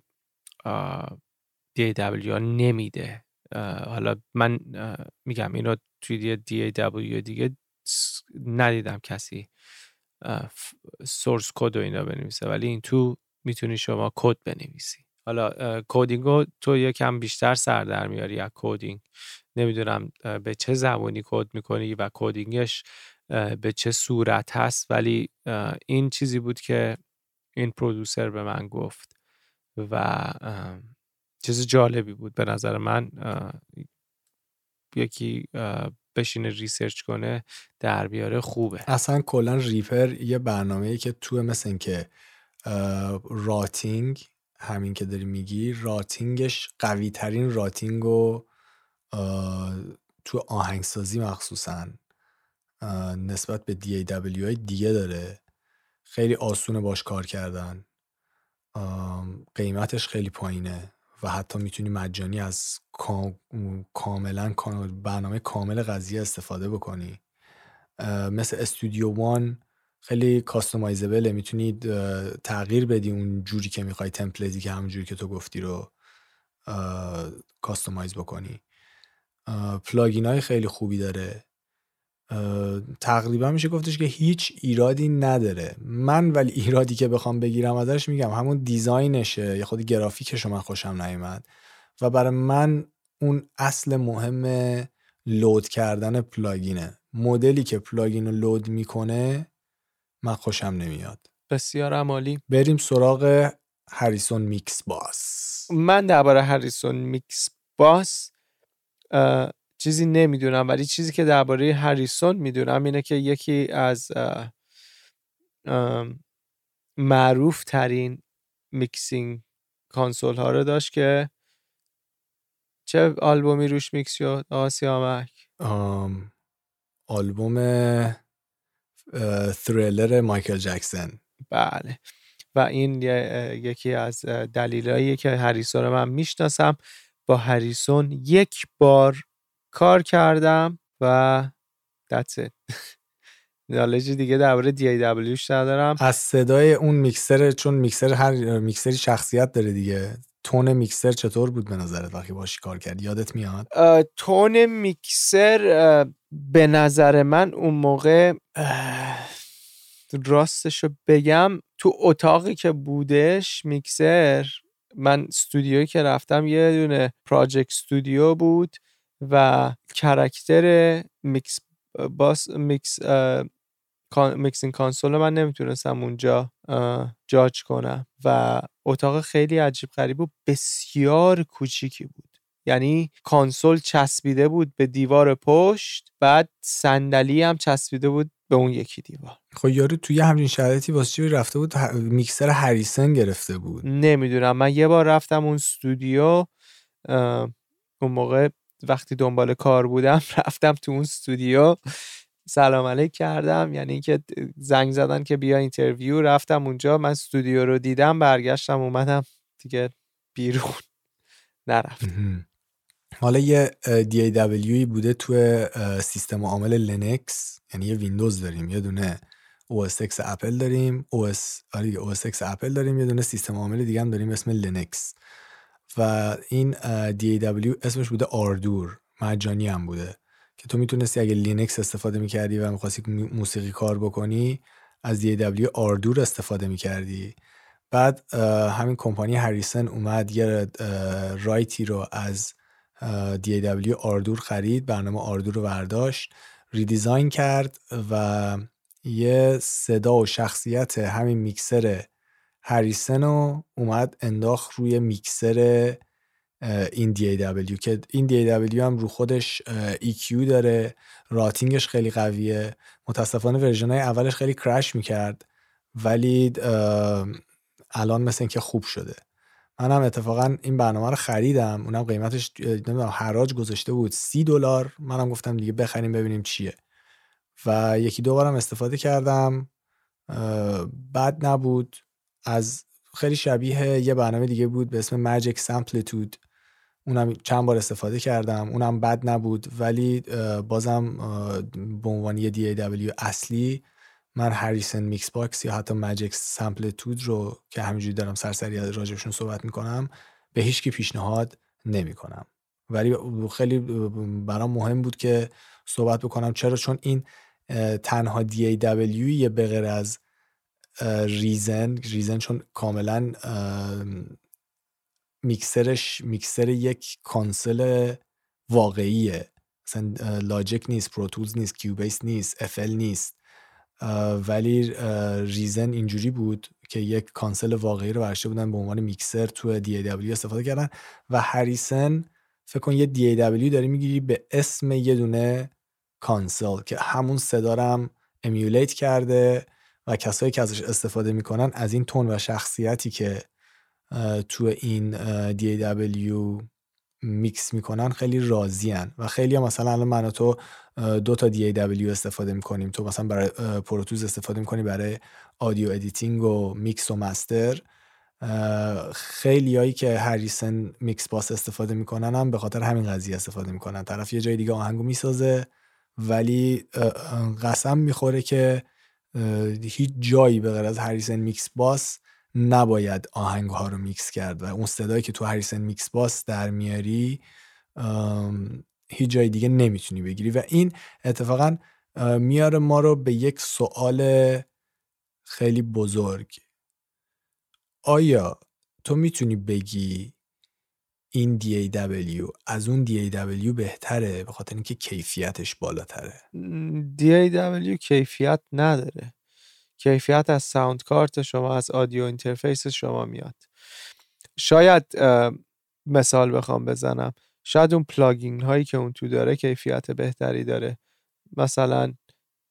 DAW نمیده. حالا من میگم اینو توی DAW دیگه ندیدم کسی source code و اینا بنویسه ولی این تو می‌تونی شما کد بنویسی. حالا coding تو یکم بیشتر سر در میاری از coding نمی‌دونم به چه زبانی کد می‌کنی و coding ش به چه صورت هست ولی این چیزی بود که این producer به من گفت و چیز جالبی بود به نظر من یکی بشینه research کنه در بیاره خوبه. اصلا کلا Reaper یه برنامه که تو مثل که routing همین که داری میگی routing ش قوی ترین routing و تو آهنگسازی مخصوصا نسبت به DAW دیگه داره. خیلی آسونه باش کار کردن. قیمتش خیلی پایینه. و حتی می‌تونی مجانی از کاملا برنامه کامل قضیه استفاده بکنی. مثل استودیو وان خیلی کاستومایزبله می‌تونی تغییر بدی اون جوری که می‌خوای تمپلیتی که همون جوری که تو گفتی رو customize بکنی. plugin های خیلی خوبی داره. تقریبا میشه گفتش که هیچ ایرادی نداره. من ولی ایرادی که بخوام بگیرم ازش میگم همون design شه. یا خود گرافیکش من خوشم نیومد. و برای من اون اصل مهم load کردن plugin ه. مدلی که plugin رو load می‌کنه من خوشم نمیاد. بسیار عالی. بریم سراغ Harrison Mixbus. من درباره Harrison Mixbus چیزی نمی‌دونم ولی چیزی که درباره Harrison می‌دونم اینه که یکی از معروف ترین mixing console ها رو داشت که چه آلبومی روش میکس شد؟ آسیامک آلبوم تھریلر مایکل جکسن. بله. و این یکی از دلیلاییه که هریسون رو من می‌شناسم با هریسون یک بار کار کردم و that's it. نالج دیگه درباره DAW ندارم. از صدای اون میکسر چون میکسر هر میکسری شخصیت داره دیگه. تون میکسر چطور بود به نظرت وقتی باشی کار کرد؟ یادت میاد؟ تون میکسر به نظر من اون موقع راستشو بگم تو اتاقی که بودش میکسر من استودیویی که رفتم یه دونه project studio بود. و character Mixbus mix mixing console من نمی‌تونستم اونجا جاج کنم و اتاق خیلی عجیب غریب و بسیار کوچیکی بود. یعنی کانسول چسبیده بود به دیوار پشت بعد صندلی هم چسبیده بود به اون یکی دیوار. خب یارو توی همچین شرایطی واسه چی رفته بود؟ mixer Harrison گرفته بود. نمی‌دونم. من یه بار رفتم اون استودیو اون موقع وقتی دنبال کار بودم رفتم تو اون استودیو. سلام علیک کردم. یعنی اینکه زنگ زدن که بیا interview. رفتم اونجا. من استودیو رو دیدم برگشتم اومدم. دیگه بیرون نرفتم. حالا یه DAW بوده تو سیستم عامل لینکس. یعنی یه ویندوز داریم. یه دونه OS X Apple داریم. OS آره OS Apple داریم. یه دونه سیستم عامل دیگه هم داریم اسم لینکس. و این DAW اسمش بوده Ardour مجانی هم بوده که تو می‌تونستی اگه لینکس استفاده می‌کردی و می‌خواستی موسیقی کار بکنی از DAW Ardour استفاده می‌کردی. بعد همین کمپانی Harrison اومد یه right ی رو از DAW Ardour خرید برنامه Ardour رو برداشت redesign کرد و یه صدا و شخصیت همین mixer Harrison رو اومد انداخت روی میکسر این DAW که این DAW هم رو خودش EQ داره. routing ش خیلی قویه. متاسفانه version های اولش خیلی crash می‌کرد. ولی الان مثل اینکه خوب شده. منم اتفاقا این برنامه رو خریدم. اونم قیمتش نمی‌دونم حراج گذاشته بود. سی دلار. منم گفتم دیگه بخریم ببینیم چیه. و یکی دو بارم استفاده کردم. بد نبود. از خیلی شبیه یه برنامه دیگه بود به اسم Magix Samplitude اونم چند بار استفاده کردم اونم بد نبود ولی بازم به عنوان یه DAW اصلی من Harrison Mixbus یا حتی Magix Samplitude رو که همینجوری دارم سرسری راجبشون صحبت می‌کنم به هیچکی پیشنهاد نمی‌کنم. ولی خیلی برام مهم بود که صحبت بکنم. چرا؟ چون این تنها DAW یه بغیر از Reason Reason چون کاملا mixer ش mixer یک کانسل واقعیه. مثلا Logic نیست Pro Tools نیست Cubase نیست FL نیست. ولی Reason اینجوری بود که یک کانسل واقعی رو برداشته بودن به عنوان میکسر تو DAW استفاده کردن و Harrison فکر کن یه DAW داری می‌گیری به اسم یه دونه کانسل که همون صدا emulate کرده. و کسایی که ازش استفاده می‌کنن از این tone و شخصیتی که تو این DAW mix می‌کنن خیلی راضیان و خیلی هم مثلا الان من و تو دو تا DAW استفاده می‌کنیم. تو مثلا برای Pro Tools استفاده می‌کنی برای audio editing و میکس و master. خیلی هایی که Harrison Mixbus استفاده می‌کنن هم به خاطر همین قضیه استفاده می‌کنن. طرف یه جای دیگه آهنگو می‌سازه ولی قسم می‌خوره که هیچ جایی به غیر از Harrison Mixbus نباید آهنگ ها رو میکس کرد و اون صدایی که تو Harrison Mixbus در میاری هیچ جای دیگه نمی‌تونی بگیری و این اتفاقا میاره ما رو به یک سوال خیلی بزرگ. آیا تو می‌تونی بگی این DAW از اون DAW بهتره؟ به خاطر اینکه کیفیتش بالاتره. DAW کیفیت نداره. کیفیت از sound card شما از audio interface شما میاد. شاید مثال بخوام بزنم. شاید اون plugin هایی که اون تو داره کیفیت بهتری داره. مثلا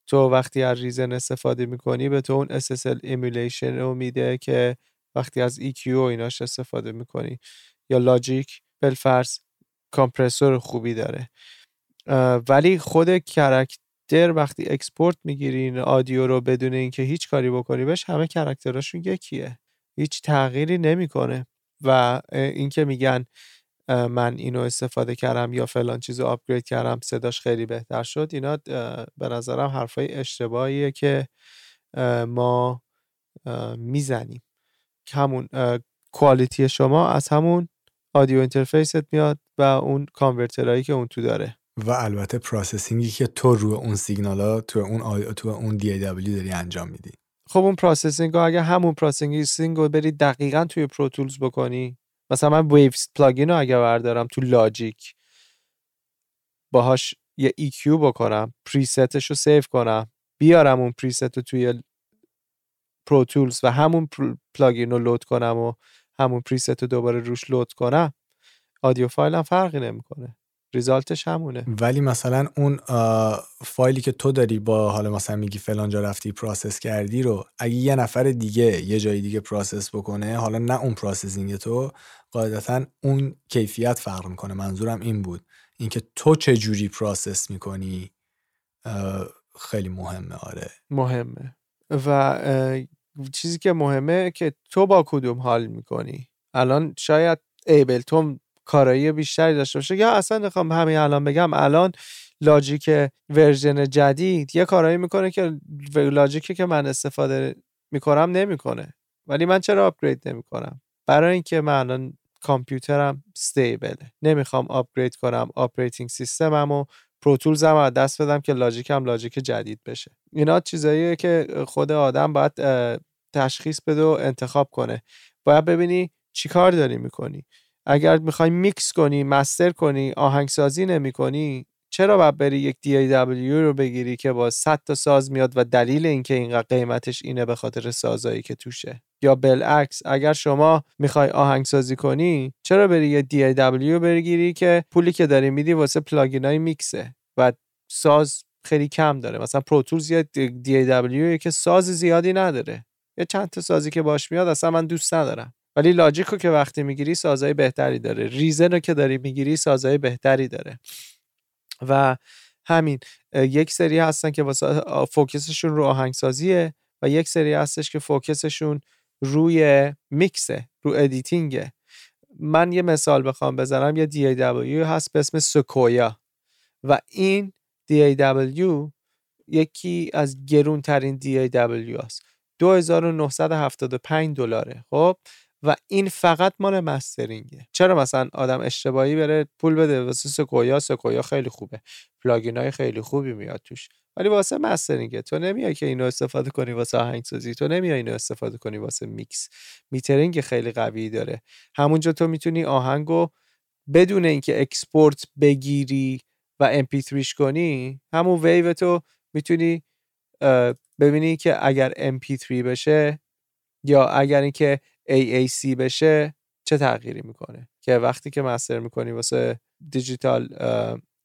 تو وقتی از Reason استفاده می‌کنی به تو اون SSL emulation رو میده که وقتی از EQ و ایناش استفاده می‌کنی. یا Logic بالفرض compressor خوبی داره. ولی خود character وقتی export می‌گیرین audio رو بدون اینکه هیچ کاری بکنی بهش همه character اشون یکیه. هیچ تغییری نمی‌کنه. و اینکه میگن من اینو استفاده کردم یا فلان چیزو upgrade کردم صداش خیلی بهتر شد اینا به نظرم حرفای اشتباهیه که ما می‌زنیم. همون quality شما از همون audio interface ت میاد و اون converter هایی که اون تو داره. و البته processing ی که تو روی اون سیگنال ها تو اون آی... تو اون DAW داری انجام میدی. خب اون processing ها اگه همون processing رو بری دقیقا توی Pro Tools بکنی مثلا من Waves plugin رو اگه بردارم تو Logic باهاش یه EQ بکنم preset ش رو save کنم بیارم اون preset رو توی Pro Tools و همون plugin رو load کنم و همون preset رو دوباره روش load کنم audio file هم فرقی نمی‌کنه. result ش همونه. ولی مثلا اون فایلی که تو داری با حالا مثلا میگی فلان جا رفتی process کردی رو اگه یه نفر دیگه یه جای دیگه process بکنه حالا نه اون processing تو قاعدتا اون کیفیت فرق می‌کنه. منظورم این بود. اینکه تو چه جوری process می‌کنی خیلی مهمه آره. مهمه. و چیزی که مهمه که تو با کدوم حال می‌کنی؟ الان شاید Ableton کارایی بیشتری داشته باشه یا اصلا می‌خوام همین الان بگم الان Logic version جدید یه کارایی می‌کنه که Logic ی که من استفاده می‌کنم نمی‌کنه. ولی من چرا upgrade نمی‌کنم؟ برای اینکه من الان کامپیوترم stable ه نمی‌خوام upgrade کنم operating system م و Pro Tools هم از دست بدم که Logic هم Logic جدید بشه. اینا چیزاییه که خود آدم باید تشخیص بده و انتخاب کنه. باید ببینی چی کار داری می‌کنی. اگر می‌خوای میکس کنی master کنی آهنگسازی نمی کنی چرا باید بری یک DAW رو بگیری که با 100 تا ساز میاد و دلیل اینکه اینقدر قیمتش اینه به خاطر سازایی که توشه؟ یا بالعکس اگر شما می‌خوای آهنگسازی کنی چرا بری یه DAW بگیری که پولی که داری میدی واسه plugin ای میکسه؟ و ساز خیلی کم داره. مثلا Pro Tools یا DAW که ساز زیادی نداره. یه چند تا سازی که باش میاد اصلا من دوست ندارم. ولی Logic رو که وقتی می‌گیری سازهای بهتری داره. Reason رو که داری می‌گیری سازهای بهتری داره. و همین یک سری هستن که واسه focus شون رو آهنگسازیه و یک سری هستش که focus شون روی میکسه رو editing ه. من یه مثال بخوام بزنم یه DAW هست به اسم Sequoia و این DAW یکی از گرون ترین DAW هست. 2975 دلاره خب؟ و این فقط مال mastering ه. چرا مثلا آدم اشتباهی بره پول بده واسه Sequoia Sequoia خیلی خوبه. plugin های خیلی خوبی میاد توش. ولی واسه mastering ه تو نمیای که اینو استفاده کنی واسه آهنگسازی تو نمیای اینو استفاده کنی واسه میکس. metering خیلی قوی داره. همونجا تو می‌تونی آهنگو بدون اینکه export بگیری و mp3ش کنی همون ویو تو می‌تونی ببینی که اگر mp3 بشه یا اگر اینکه AAC بشه چه تغییری می‌کنه. که وقتی که master می‌کنی واسه digital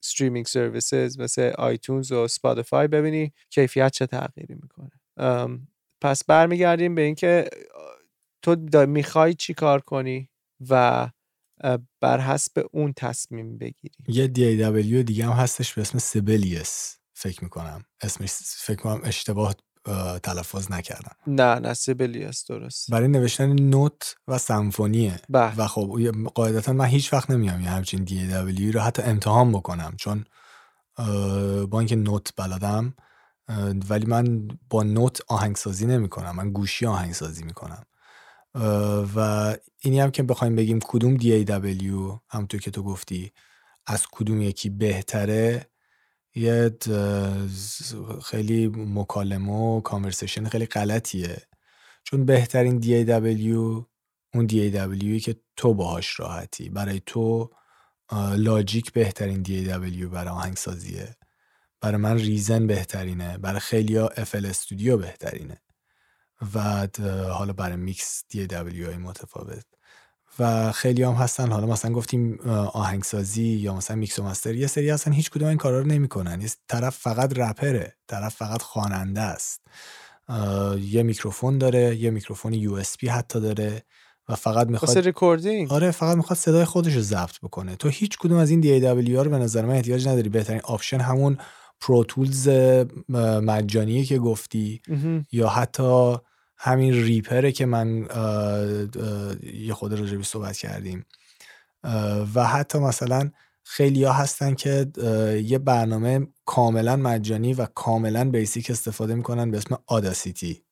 streaming services مثل iTunes و Spotify ببینی کیفیت چه تغییری می‌کنه. پس برمیگردیم به اینکه تو می‌خوای چی کار کنی و بر حسب اون تصمیم بگیری؟ یه DAW دیگه هم هستش به اسم سیبلیس فکر می‌کنم. اسمش فکر کنم اشتباه تلفظ نکردم نه نه سیبلیس درست. برای نوشتن نوت و سمفونیه. بله. و خب قاعدتا من هیچ وقت نمیام یه همچین DAW رو حتی امتحان بکنم چون با اینکه نوت بلدم ولی من با نوت آهنگسازی نمی کنم من گوشی آهنگسازی می‌کنم. و اینی هم که بخوایم بگیم کدوم DAW همونطور که تو گفتی از کدوم یکی بهتره یه خیلی مکالمه و کانورسیشن خیلی غلطیه. چون بهترین DAW اون DAWی که تو باهاش راحتی. برای تو لاجیک بهترین DAW برای آهنگسازیه. برای من Reason بهترینه. برای خیلی ها FL Studio بهترینه. و حالا برای میکس DAW متفاوت. و خیلی هم هستن. حالا مثلا گفتیم آهنگسازی یا مثلا میکس و master یه سری هستن هیچ کدوم این کارا رو نمی‌کنن. یه طرف فقط رپره طرف فقط خواننده است. یه میکروفون داره یه میکروفون USB حتی داره و فقط می‌خواد recording؟ آره فقط می‌خواد صدای خودش رو ضبط بکنه. تو هیچ کدوم از این دی رو به نظر من احتیاج نداری. بهترین option همون Pro Tools مجانیه که گفتی یا حتی همین Reaper ه که من یه خورده راجبش صحبت کردیم. و حتی مثلا خیلی ها هستن که یه برنامه کاملا مجانی و کاملا basic استفاده می‌کنن به اسم Audacity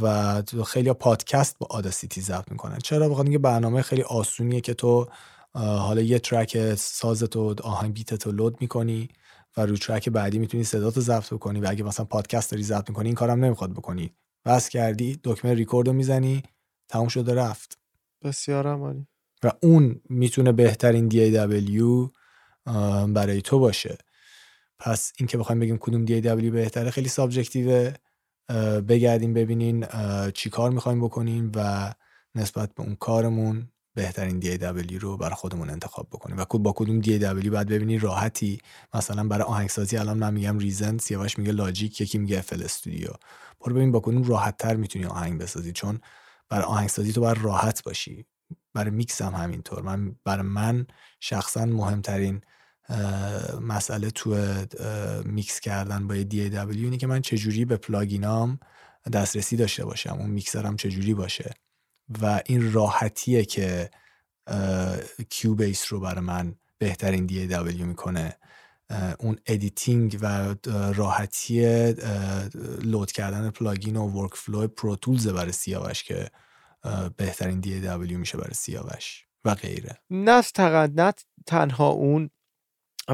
و خیلی ها پادکست با Audacity ضبط می‌کنن. چرا؟ بخاطر اینکه برنامه خیلی آسونیه که تو حالا یه ترک سازتو آهنگ بیتتو لود می‌کنی و رو ترک بعدی می‌تونی صداتو ضبط بکنی و اگه مثلا پادکست داری ضبط می‌کنی این کارم نمی‌خواد بکنی. بس کردی دکمه ریکورد رو می‌زنی تموم شده رفت. بسیار عمالی و اون می‌تونه بهترین DAW برای تو باشه. پس اینکه بخوایم بگیم کدوم DAW بهتره خیلی سابجکتیوه. بگردیم ببینین چی کار می‌خوایم بکنیم و نسبت به اون کارمون بهترین DAW رو برای خودمون انتخاب بکنیم. و با کدوم DAW باید ببینی راحتی. مثلا برای آهنگسازی الان من میگم Reason سیاوش میگه Logic یکی میگه FL Studio برو ببین با کدوم راحت تر می‌تونی آهنگ بسازی. چون برای آهنگسازی تو باید راحت باشی. برای میکس هم همینطور. من برای من شخصا مهمترین مسئله تو میکس کردن با DAW اینه که من چجوری به plugin ام دسترسی داشته باشم. اون میکسرم چجوری باشه. و این راحتیه که Cubase رو برای من بهترین DAW می‌کنه. اون editing و راحتی load کردن plugin و workflow Pro Tools برای سیاوش که بهترین DAW میشه برای سیاوش و غیره. نه نه تنها اون.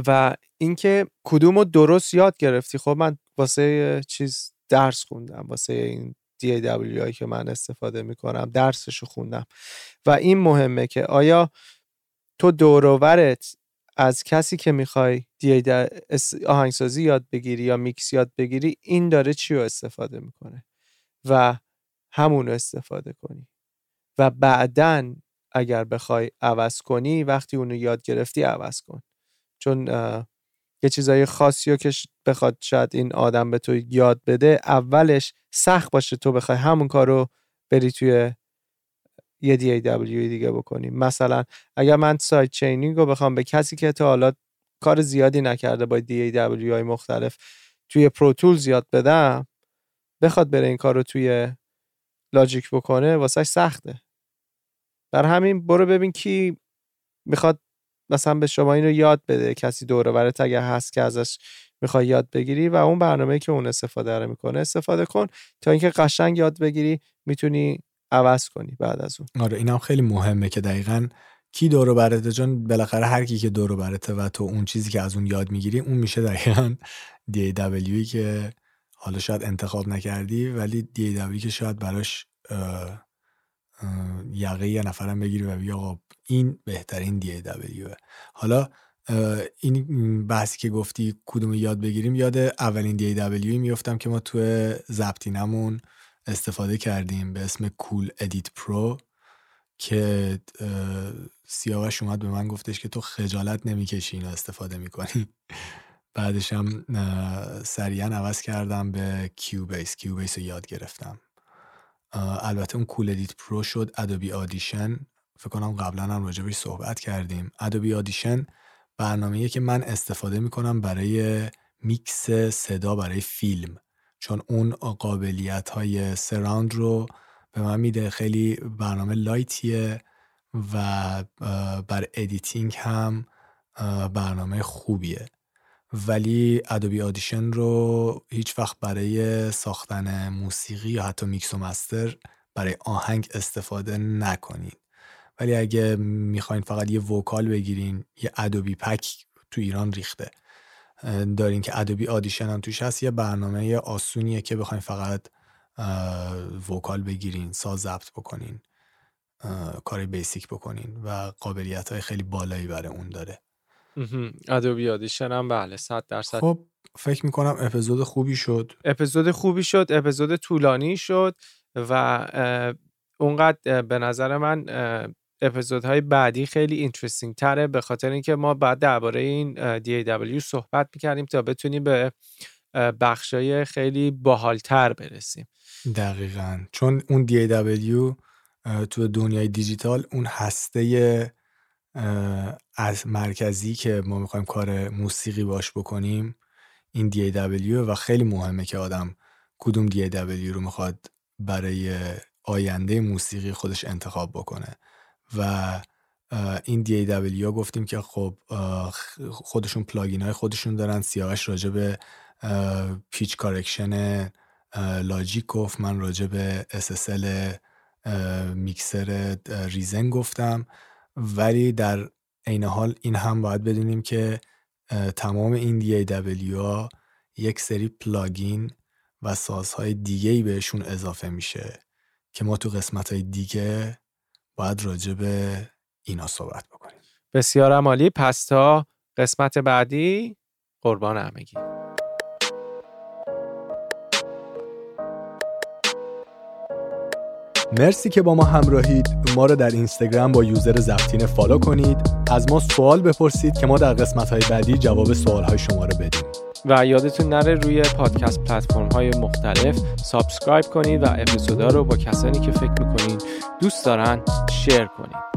و اینکه کدوم رو درست یاد گرفتی. خب من واسه چیز درس خوندم واسه این DAW که من استفاده می‌کنم درسشو خوندم. و این مهمه که آیا تو دوروورت از کسی که می‌خوای آهنگسازی یاد بگیری یا میکس یاد بگیری این داره چی رو استفاده می‌کنه؟ و همون رو استفاده کنی. و بعدا اگر بخوای عوض کنی وقتی اونو یاد گرفتی عوض کن. چون یه چیزای خاصی رو که بخواد شاید این آدم به تو یاد بده اولش سخت باشه تو بخوای همون کار رو بری توی یه DAW دیگه بکنیم مثلا اگر من sidechaining رو بخوام به کسی که تا حالا کار زیادی نکرده با DAW های مختلف توی Pro Tools یاد بدم بخواد بره این کار رو توی Logic بکنه واسه سخته. بر همین برو ببین کی می‌خواد مثلا به شما این رو یاد بده کسی دوره برات اگر هست که ازش می‌خوای یاد بگیری و اون برنامه که اون استفاده رو می‌کنه استفاده کن تا اینکه قشنگ یاد بگیری می‌تونی عوض کنی بعد از اون. آره اینم خیلی مهمه که دقیقا کی دورو برته چون بالاخره هر کی که دورو برته و تو اون چیزی که از اون یاد می‌گیری اون میشه دقیقا دی که حالا شاید انتخاب نکردی ولی دی که شاید براش یقه یه نفرم بگیری و بگی آقا این بهترین DAW حالا این بحثی که گفتی کدوم یاد بگیریم؟ یاد اولین DAW ی میفتم که ما تو زبطینمون استفاده کردیم به اسم Cool Edit Pro که سیاوش اومد به من گفتش که تو خجالت نمی‌کشی اینو استفاده می‌کنی. بعدش هم سریعا عوض کردم به Cubase Cubase رو یاد گرفتم. البته اون Cool Edit Pro شد Adobe Audition فکر کنم قبلا هم راجبش صحبت کردیم. Adobe Audition برنامه‌ایه که من استفاده می‌کنم برای میکس صدا برای فیلم. چون اون قابلیت های surround رو به من میده. خیلی برنامه light یه و بر editing هم برنامه خوبیه. ولی Adobe Audition رو هیچ وقت برای ساختن موسیقی یا حتی میکس و master برای آهنگ استفاده نکنید. ولی اگه می‌خواین فقط یه vocal بگیرین یه Adobe pack تو ایران ریخته. دارین که Adobe Audition هم توش هست یه برنامه آسونیه که بخواین فقط vocal بگیرین ساز ضبط بکنین کار basic بکنین و قابلیت های خیلی بالایی برای اون داره. Adobe Audition هم بله صد درصد. خب فکر می‌کنم اپیزود خوبی شد. اپیزود خوبی شد اپیزود طولانی شد و اونقدر به نظر من اپیزودهای بعدی خیلی اینترستینگ تره به خاطر اینکه ما بعد درباره این DAW صحبت می‌کردیم تا بتونیم به بخشای خیلی باحالتر برسیم. دقیقا. چون اون DAW تو دنیای دیجیتال اون هسته از مرکزی که ما می‌خوایم کار موسیقی باش بکنیم این DAW و خیلی مهمه که آدم کدوم DAW رو می‌خواد برای آینده موسیقی خودش انتخاب بکنه. و این DAW گفتیم که خب خودشون plugin های خودشون دارن سیاوش راجع به pitch correction Logic گفت. من راجع به SSL mixer Reason گفتم. ولی در عین حال این هم باید بدونیم که تمام این DAW ها یک سری پلاگین و سازهای دیگه ای بهشون اضافه میشه که ما تو قسمت های دیگه باید راجع به اینا صحبت بکنیم. بسیار عمالی پس تا قسمت بعدی قربان همگی. مرسی که با ما همراهید. ما رو در اینستاگرام با user زفتین follow کنید. از ما سوال بپرسید که ما در قسمت های بعدی جواب سوال های شما رو بدیم. و یادتون نره روی پادکست پلتفرم های مختلف subscribe کنید و اپیزودا رو با کسانی که فکر می‌کنید دوست دارن share کنید.